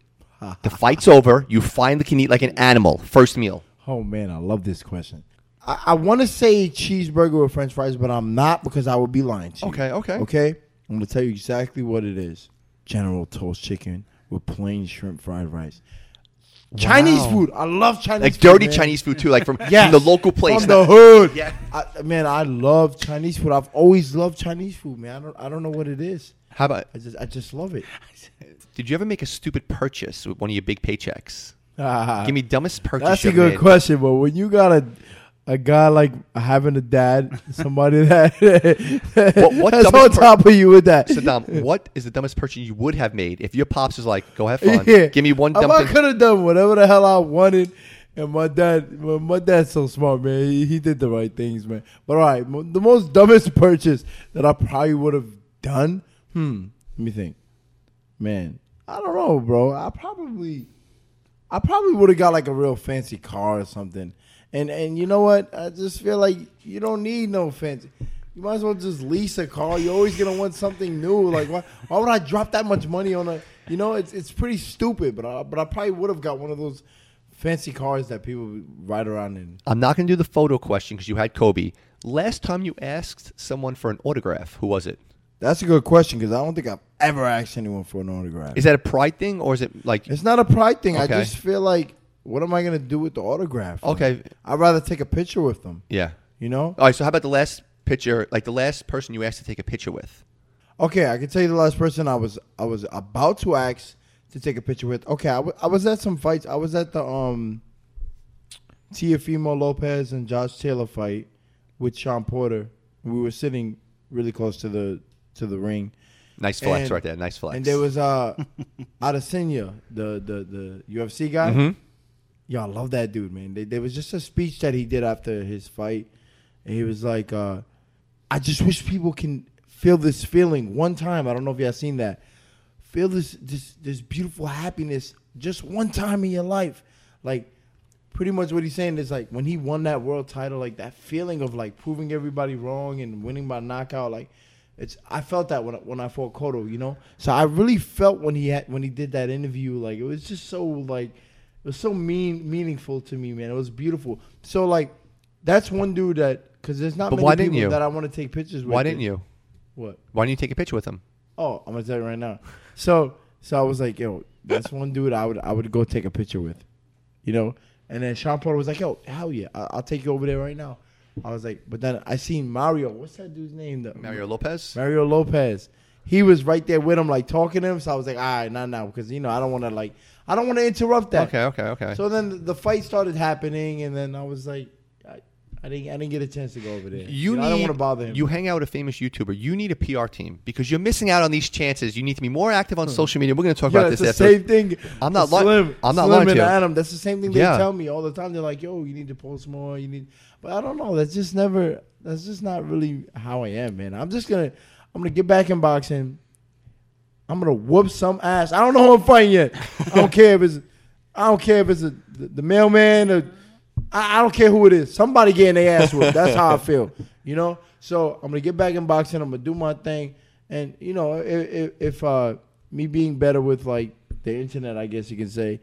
B: The fight's over. You finally can eat like an animal. First meal.
A: Oh man, I love this question. I, I want to say cheeseburger with French fries, but I'm not because I would be lying to you.
B: Okay, okay.
A: okay. I'm gonna tell you exactly what it is. General Tso's chicken with plain shrimp fried rice. Chinese
B: Wow.
A: food. I love Chinese.
B: Like
A: food,
B: dirty
A: man.
B: Chinese food too, like from, [laughs]
A: Yes.
B: from the local place.
A: from the hood.
B: Yeah.
A: I, man, I love Chinese food. I've always loved Chinese food, man. I don't, I don't know what it is.
B: How about?
A: I just, I just love it. [laughs]
B: Did you ever make a stupid purchase with one of your big paychecks?
A: Ah.
B: Give me dumbest purchase.
A: That's a good
B: made.
A: question, but when you got a a guy like having a dad, somebody that [laughs]
B: What- what
A: that's on
B: dumbest per-
A: top of you with that.
B: Sadam, what is the dumbest purchase you would have made if your pops is like, "Go have fun,
A: Yeah.
B: give me one
A: I
B: dumb thing."
A: could have done whatever the hell I wanted, and my dad, well, my dad's so smart, man. He, he did the right things, man. But all right, the most dumbest purchase that I probably would have done. Hmm. Let me think, man. I don't know, bro. I probably, I probably would have got like a real fancy car or something. And and you know what? I just feel like you don't need no fancy. You might as well just lease a car. You're always gonna want something new. Like why? Why would I drop that much money on a? You know, it's it's pretty stupid. But I, but I probably would have got one of those fancy cars that people ride around in.
B: I'm not to do the photo question because you had Kobe. Last time you asked someone for an autograph, who was it?
A: That's a good question because I don't think I've ever asked anyone for an autograph.
B: Is that a pride thing or is it like?
A: It's not a pride thing. I just feel like, what am I gonna do with the autograph?
B: Okay.
A: I'd rather take a picture with them.
B: Yeah.
A: You know?
B: All right. So how about the last picture? Like the last person you asked to take a picture with?
A: Okay, I can tell you the last person I was I was about to ask to take a picture with. Okay, I, w- I was at some fights. I was at the um Teofimo Lopez and Josh Taylor fight with Shawn Porter. We were sitting really close to the to the ring.
B: Nice flex
A: And-
B: right there. Nice flex.
A: And there was uh [laughs] Adesanya, the the the UFC guy.
B: Mhm.
A: Yo, I love that dude, man. They, there was just a speech that he did after his fight. And he was like, uh, I just wish people can feel this feeling one time. I don't know if y'all seen that. Feel this this this beautiful happiness just one time in your life. Like pretty much what he's saying is like when he won that world title, like that feeling of like proving everybody wrong and winning by knockout, like it's I felt that when I, when I fought Cotto, you know. So I really felt when he had when he did that interview, like it was just so like it was so mean meaningful to me, man. It was beautiful. So like that's one dude that because there's not
B: But
A: many
B: why didn't
A: people
B: you?
A: that I want to take pictures with.
B: Why didn't you?
A: What?
B: Why didn't you take a picture with him?
A: Oh, I'm gonna tell you right now. So so I was like, yo, that's one dude I would I would go take a picture with, you know. And then Shawn Porter was like, yo, hell yeah, I- I'll take you over there right now. I was like, but then I seen Mario. What's that dude's name? The,
B: Mario Lopez.
A: Mario Lopez. he was right there with him, like talking to him. So I was like, all right, not now, because you know I don't want to like I don't want to interrupt that.
B: Okay, okay, okay.
A: So then the- the fight started happening, and then I was like, I, didn't I didn't get a chance to go over there.
B: you
A: know,
B: need,
A: I don't want to bother him.
B: You hang out with a famous YouTuber. You need a PR team because you're missing out on these chances. You need to be more active on social media. We're going to talk
A: Hmm. yeah,
B: about
A: it's
B: this
A: the
B: after.
A: same thing.
B: I'm not
A: Slim,
B: lying- I'm not
A: Slim
B: lying to you.
A: Adam, that's the same thing they
B: Yeah.
A: tell me all the time. They're like, "Yo, you need to post more. You need," but I don't know. That's just never. That's just not really how I am, man. I'm just gonna. I'm gonna get back in boxing. I'm gonna whoop some ass. I don't know who I'm fighting yet. I don't [laughs] care if it's. I don't care if it's a, the, the mailman or. I, I don't care who it is. Somebody getting their ass whooped. That's how I feel. You know. So I'm gonna get back in boxing. I'm gonna do my thing, and you know, if, if, if uh, me being better with like the internet, I guess you can say,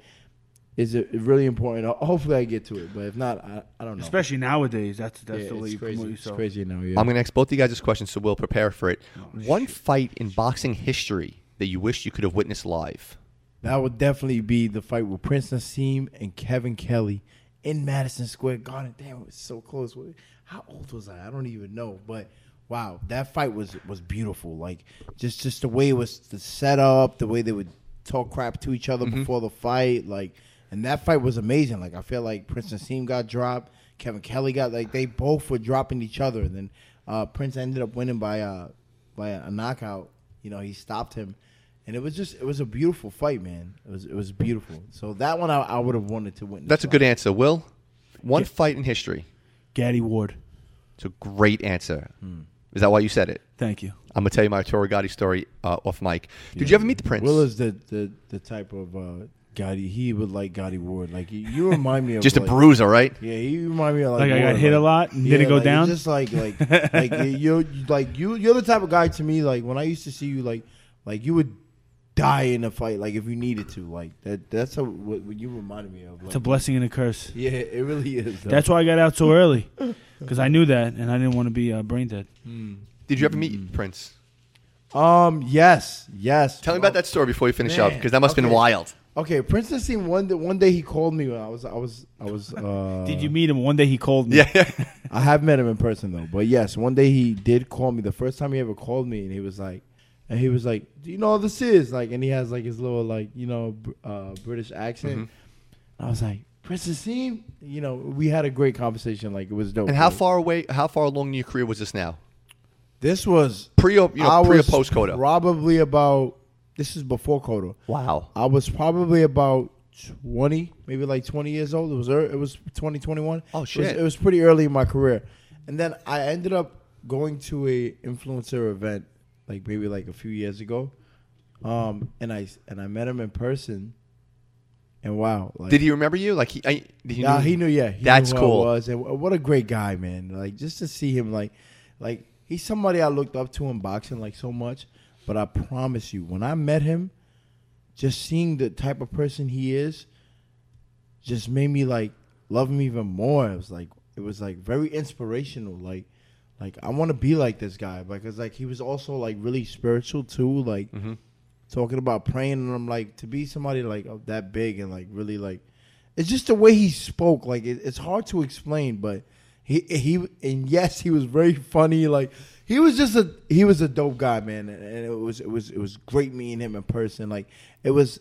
A: is it really important. Hopefully, I get to it. But if not, I, I don't know.
C: Especially nowadays, that's that's
A: Yeah,
C: the way
A: it's
C: you
A: crazy.
C: promote
A: It's crazy now. Yeah.
B: I'm going to ask both of you guys this question, so we'll prepare for it.
A: Oh,
B: One fight in boxing history that you wish you could have witnessed live.
A: That would definitely be the fight with Prince Naseem and Kevin Kelly in Madison Square Garden. Damn, it was so close. How old was I? I don't even know. But wow, that fight was was beautiful. Like just just the way it was the setup, the way they would talk crap to each other before the fight, like. And that fight was amazing. Like I feel like Prince Naseem got dropped, Kevin Kelly got like they both were dropping each other, and then uh, Prince ended up winning by uh by a knockout. You know, he stopped him, and it was just it was a beautiful fight, man. It was it was beautiful. So that one I, I would have wanted to witness.
B: That's a good answer. Will, one
C: Yeah.
B: fight in history.
C: Gatti Ward.
B: It's a great answer.
A: Hmm.
B: Is that why you said it?
C: Thank you.
B: I'm gonna tell you my Arturo Gatti story uh, off mic. Did you ever meet the Prince?
A: Will is the the, the type of uh, Gatti. He would like Gatti Ward. Like you, you remind me [laughs] of
B: Just a
A: like,
B: bruiser, right?
A: Yeah, he remind me of like,
C: Like I got
A: Ward,
C: hit a lot and didn't go
A: like,
C: down?
A: Just like like [laughs] like you you like you you're the type of guy to me like when I used to see you like like you would die in a fight like if you needed to like that that's a, what, what you reminded me of. Like,
C: It's a blessing and a curse.
A: Yeah, it really is. though.
C: That's why I got out so early, because I knew that and I didn't want to be uh, brain dead.
B: Did you ever meet Prince?
A: um yes yes.
B: Tell me about that story before you finish up, because that must have been wild.
A: Okay, Prince Naseem one day, one day he called me when I was I was I was. [laughs] Uh,
C: Did you meet him one day? He called me.
B: Yeah, yeah. [laughs]
A: I have met him in person though, but yes, one day he did call me. The first time he ever called me, and he was like, and he was like, "Do you know who this is?" Like, and he has like his little like you know uh, British accent.
B: Mhm.
A: I was like, Prince Naseem. You know, we had a great conversation. Like it was dope.
B: And how far away? How far along in your career was this now?
A: This was
B: Pre, you know, pre or post Cotto?
A: Probably about. This is before Cotto.
B: Wow.
A: I was probably about twenty, maybe like twenty years old. It was ear- it was twenty twenty one.
B: Oh,
A: It was,
B: shit.
A: it was pretty early in my career, and then I ended up going to a influencer event, like maybe like a few years ago, um, and I and I met him in person, and wow, like,
B: Did he remember you? Like he? I, he
A: yeah,
B: know-
A: he knew. Yeah, he
B: That's
A: knew who I
B: cool.
A: was, and what a great guy, man! Like just to see him, like, like he's somebody I looked up to in boxing like so much. But I promise you, when I met him, just seeing the type of person he is, just made me like love him even more. It was like it was like very inspirational. Like, like I want to be like this guy because like he was also like really spiritual too. Like
B: Mhm.
A: talking about praying, and I'm like to be somebody like that big and like really like it's just the way he spoke. Like it, it's hard to explain, but he he and yes, he was very funny. Like he was just a he was a dope guy, man, and, and it was it was it was great meeting him in person. Like it was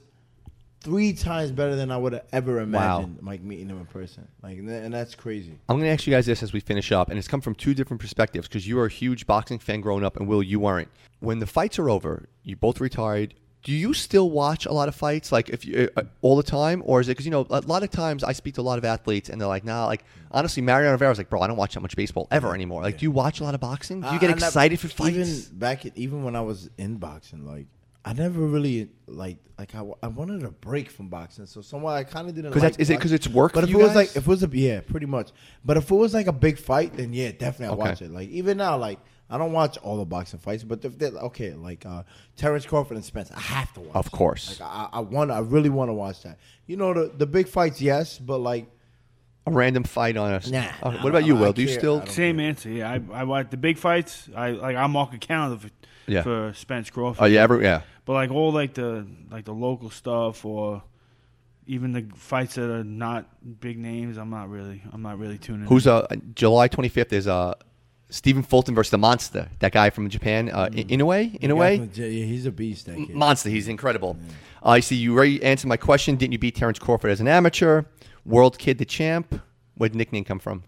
A: three times better than I would have ever imagined. Like meeting him in person, like and, that's crazy.
B: I'm going to ask you guys this as we finish up, and it's come from two different perspectives because you are a huge boxing fan growing up, and Will, you weren't. When the fights are over, you both retired. Do you still watch a lot of fights, like if you uh, all the time, or is it because you know a lot of times I speak to a lot of athletes and they're like, nah, like honestly, Mariano Rivera's like, bro, I don't watch that much baseball ever anymore. Like, do you watch a lot of boxing? Do you get
A: I- I never-
B: excited for fights?
A: Even back, at, even when I was in boxing, like I never really like like I, I wanted a break from boxing. So somewhere I kind of didn't.
B: Because
A: like
B: is it because it's work?
A: But if
B: you
A: it was
B: guys?
A: like if it was a yeah, pretty much. But if it was like a big fight, then yeah, definitely I
B: Okay.
A: watch it. Like even now, like I don't watch all the boxing fights, but if they're okay, like uh Terence Crawford and Spence, I have to watch.
B: Of course.
A: like I, I want, I really want to watch that. You know the the big fights, yes, but like
B: a random fight on us.
A: Nah,
B: Uh,
A: nah,
B: what about you,
A: I
B: Will? Do you
A: care.
B: still?
C: Same
A: care.
C: answer. Yeah, I, I watch the big fights. I like I'm mark a calendar for
B: Yeah.
C: for Spence Crawford.
B: Oh yeah, every, yeah.
C: But like all like the like the local stuff or even the fights that are not big names, I'm not really I'm not really tuning.
B: Who's
C: in.
B: uh July 25th is uh Stephen Fulton versus the Monster, that guy from Japan. Uh,
A: Mm.
B: In a way, in a way,
A: yeah, he's a beast. That kid.
B: Monster. He's incredible. Uh, I see you already answered my question. Didn't you beat Terence Crawford as an amateur? World Kid, the champ. Where'd the nickname come from?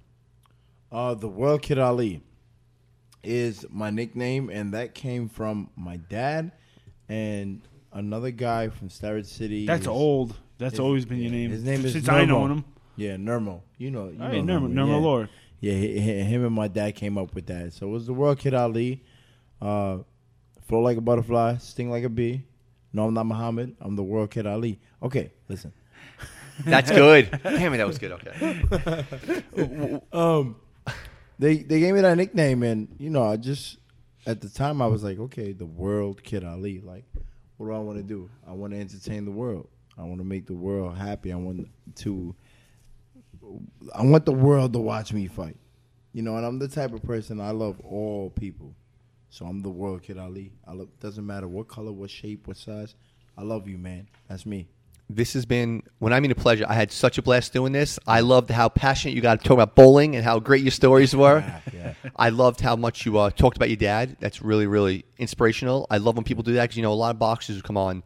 A: Uh, the World Kid Ali is my nickname, and that came from my dad and another guy from Starrett City.
C: That's
A: His-
C: old. That's
A: his-
C: always been your name.
A: His name is
C: since I know him.
A: Yeah, Nermo. You know, you
C: All
A: know
C: Nermo,
A: Nermo,
C: Nermo
A: yeah.
C: Lord.
A: Yeah, he, he- him and my dad came up with that. So it was the World Kid Ali. Uh, flow like a butterfly, sting like a bee. No, I'm not Muhammad. I'm the World Kid Ali. Okay, listen.
B: That's good. Damn it, that was good. Okay. [laughs]
A: um, they they gave me that nickname, and you know, I just at the time I was like, okay, the World Kid Ali. Like, what do I want to do? I want to entertain the world. I want to make the world happy. I want to. I want the world to watch me fight. You know, and I'm the type of person I love all people. So I'm the World Kid Ali. I love. Doesn't matter what color, what shape, what size. I love you, man. That's me.
B: This has been, when I mean a pleasure, I had such a blast doing this. I loved how passionate you got talking about bowling and how great your stories were.
A: Yeah, yeah.
B: I loved how much you uh, talked about your dad. That's really, really inspirational. I love when people do that because, you know, a lot of boxers who come on,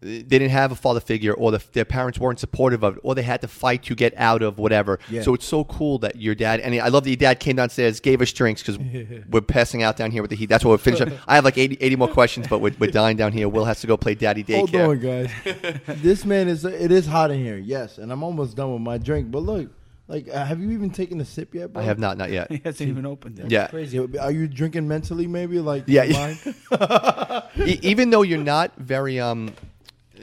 B: they didn't have a father figure or the, their parents weren't supportive of it or they had to fight to get out of whatever.
A: Yeah.
B: So it's so cool that your dad, and I love that your dad came downstairs, gave us drinks because [laughs] we're passing out down here with the heat. That's what we're finishing. I have like 80, 80 more questions, but we're, we're dying down here. Will has to go play daddy daycare.
A: Hold on, guys. [laughs] this man is it is hot in here. Yes, and I'm almost done with my drink. But look, like, uh, have you even taken a sip yet, bro?
B: I have not, not yet. [laughs]
C: He hasn't even opened it.
B: Yeah.
A: Crazy. Are you drinking mentally? Maybe like
B: Yeah, yeah. Even though you're not very um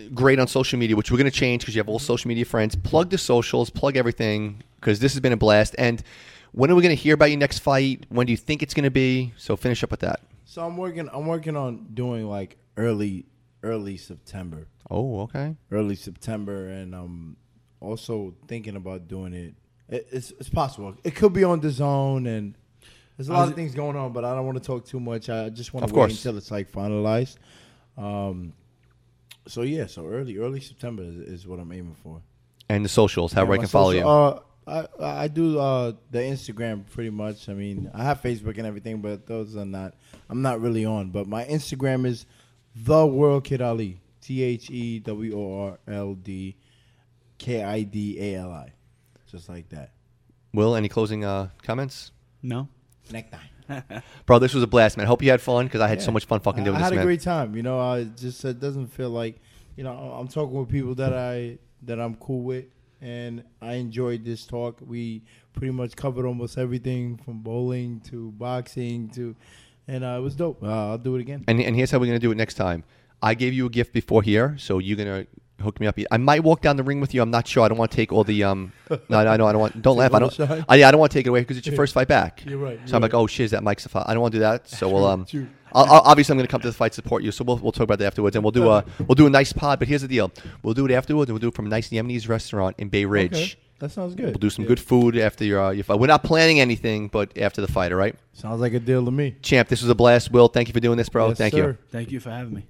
B: great on social media, which we're going to change because you have all social media friends, plug the socials, plug everything because this has been a blast. And when are we going to hear about your next fight? When do you think it's going to be? So finish up with that.
A: So I'm working. I'm working on doing like early, early September,
B: Oh, okay.
A: early September, and I'm also thinking about doing it. it it's it's possible. It could be on DAZN, and there's a lot
C: How's
A: of things going on. But I don't want to talk too much. I just want to wait
B: course.
A: until it's like finalized. Um. So yeah, so early, early September is, is what I'm aiming for.
B: And the socials, how
A: Yeah,
B: everybody
A: my
B: can follow
A: social-
B: you.
A: Uh, I I do uh, the Instagram pretty much. I mean, I have Facebook and everything, but those are not. I'm not really on. But my Instagram is the World Kid Ali. T H E W O R L D K I D A L I, just like that.
B: Will, any closing uh, comments?
C: No.
A: Necktie. [laughs]
B: Bro, this was a blast, man. I hope you had fun because I had so much fun fucking doing
A: I
B: this, I
A: had a
B: man.
A: great time. You know, I just it doesn't feel like you know I'm talking with people that I that I'm cool with, and I enjoyed this talk. We pretty much covered almost everything from bowling to boxing to, and uh, it was dope. Uh, I'll do it again.
B: And, and here's how we're going to do it next time. I gave you a gift before here, so you're going to hook me up. I might walk down the ring with you. I'm not sure. I don't want to take all the um. [laughs] No, I know. I don't want. Don't laugh. I don't. I, yeah, I don't want to take it away because it's your first fight back.
A: You're right,
B: So
A: you're
B: I'm like, oh shit, is that Mike's fight? I don't want to do that. [laughs] So we'll um. I'll, I'll, obviously, I'm going to come to the fight, support you. So we'll, we'll talk about that afterwards, and we'll do a we'll do a nice pod. But here's the deal: we'll do it afterwards, and we'll do it from a nice Yemenis restaurant in Bay Ridge.
A: Okay. That sounds good.
B: We'll do some
A: Yeah.
B: good food after your uh, your fight. We're not planning anything, but after the fight, all right?
A: Sounds like a deal to me.
B: Champ, this was a blast. Will, thank you for doing this, bro.
A: Yes,
B: thank
A: sir.
B: you.
C: Thank you for having me.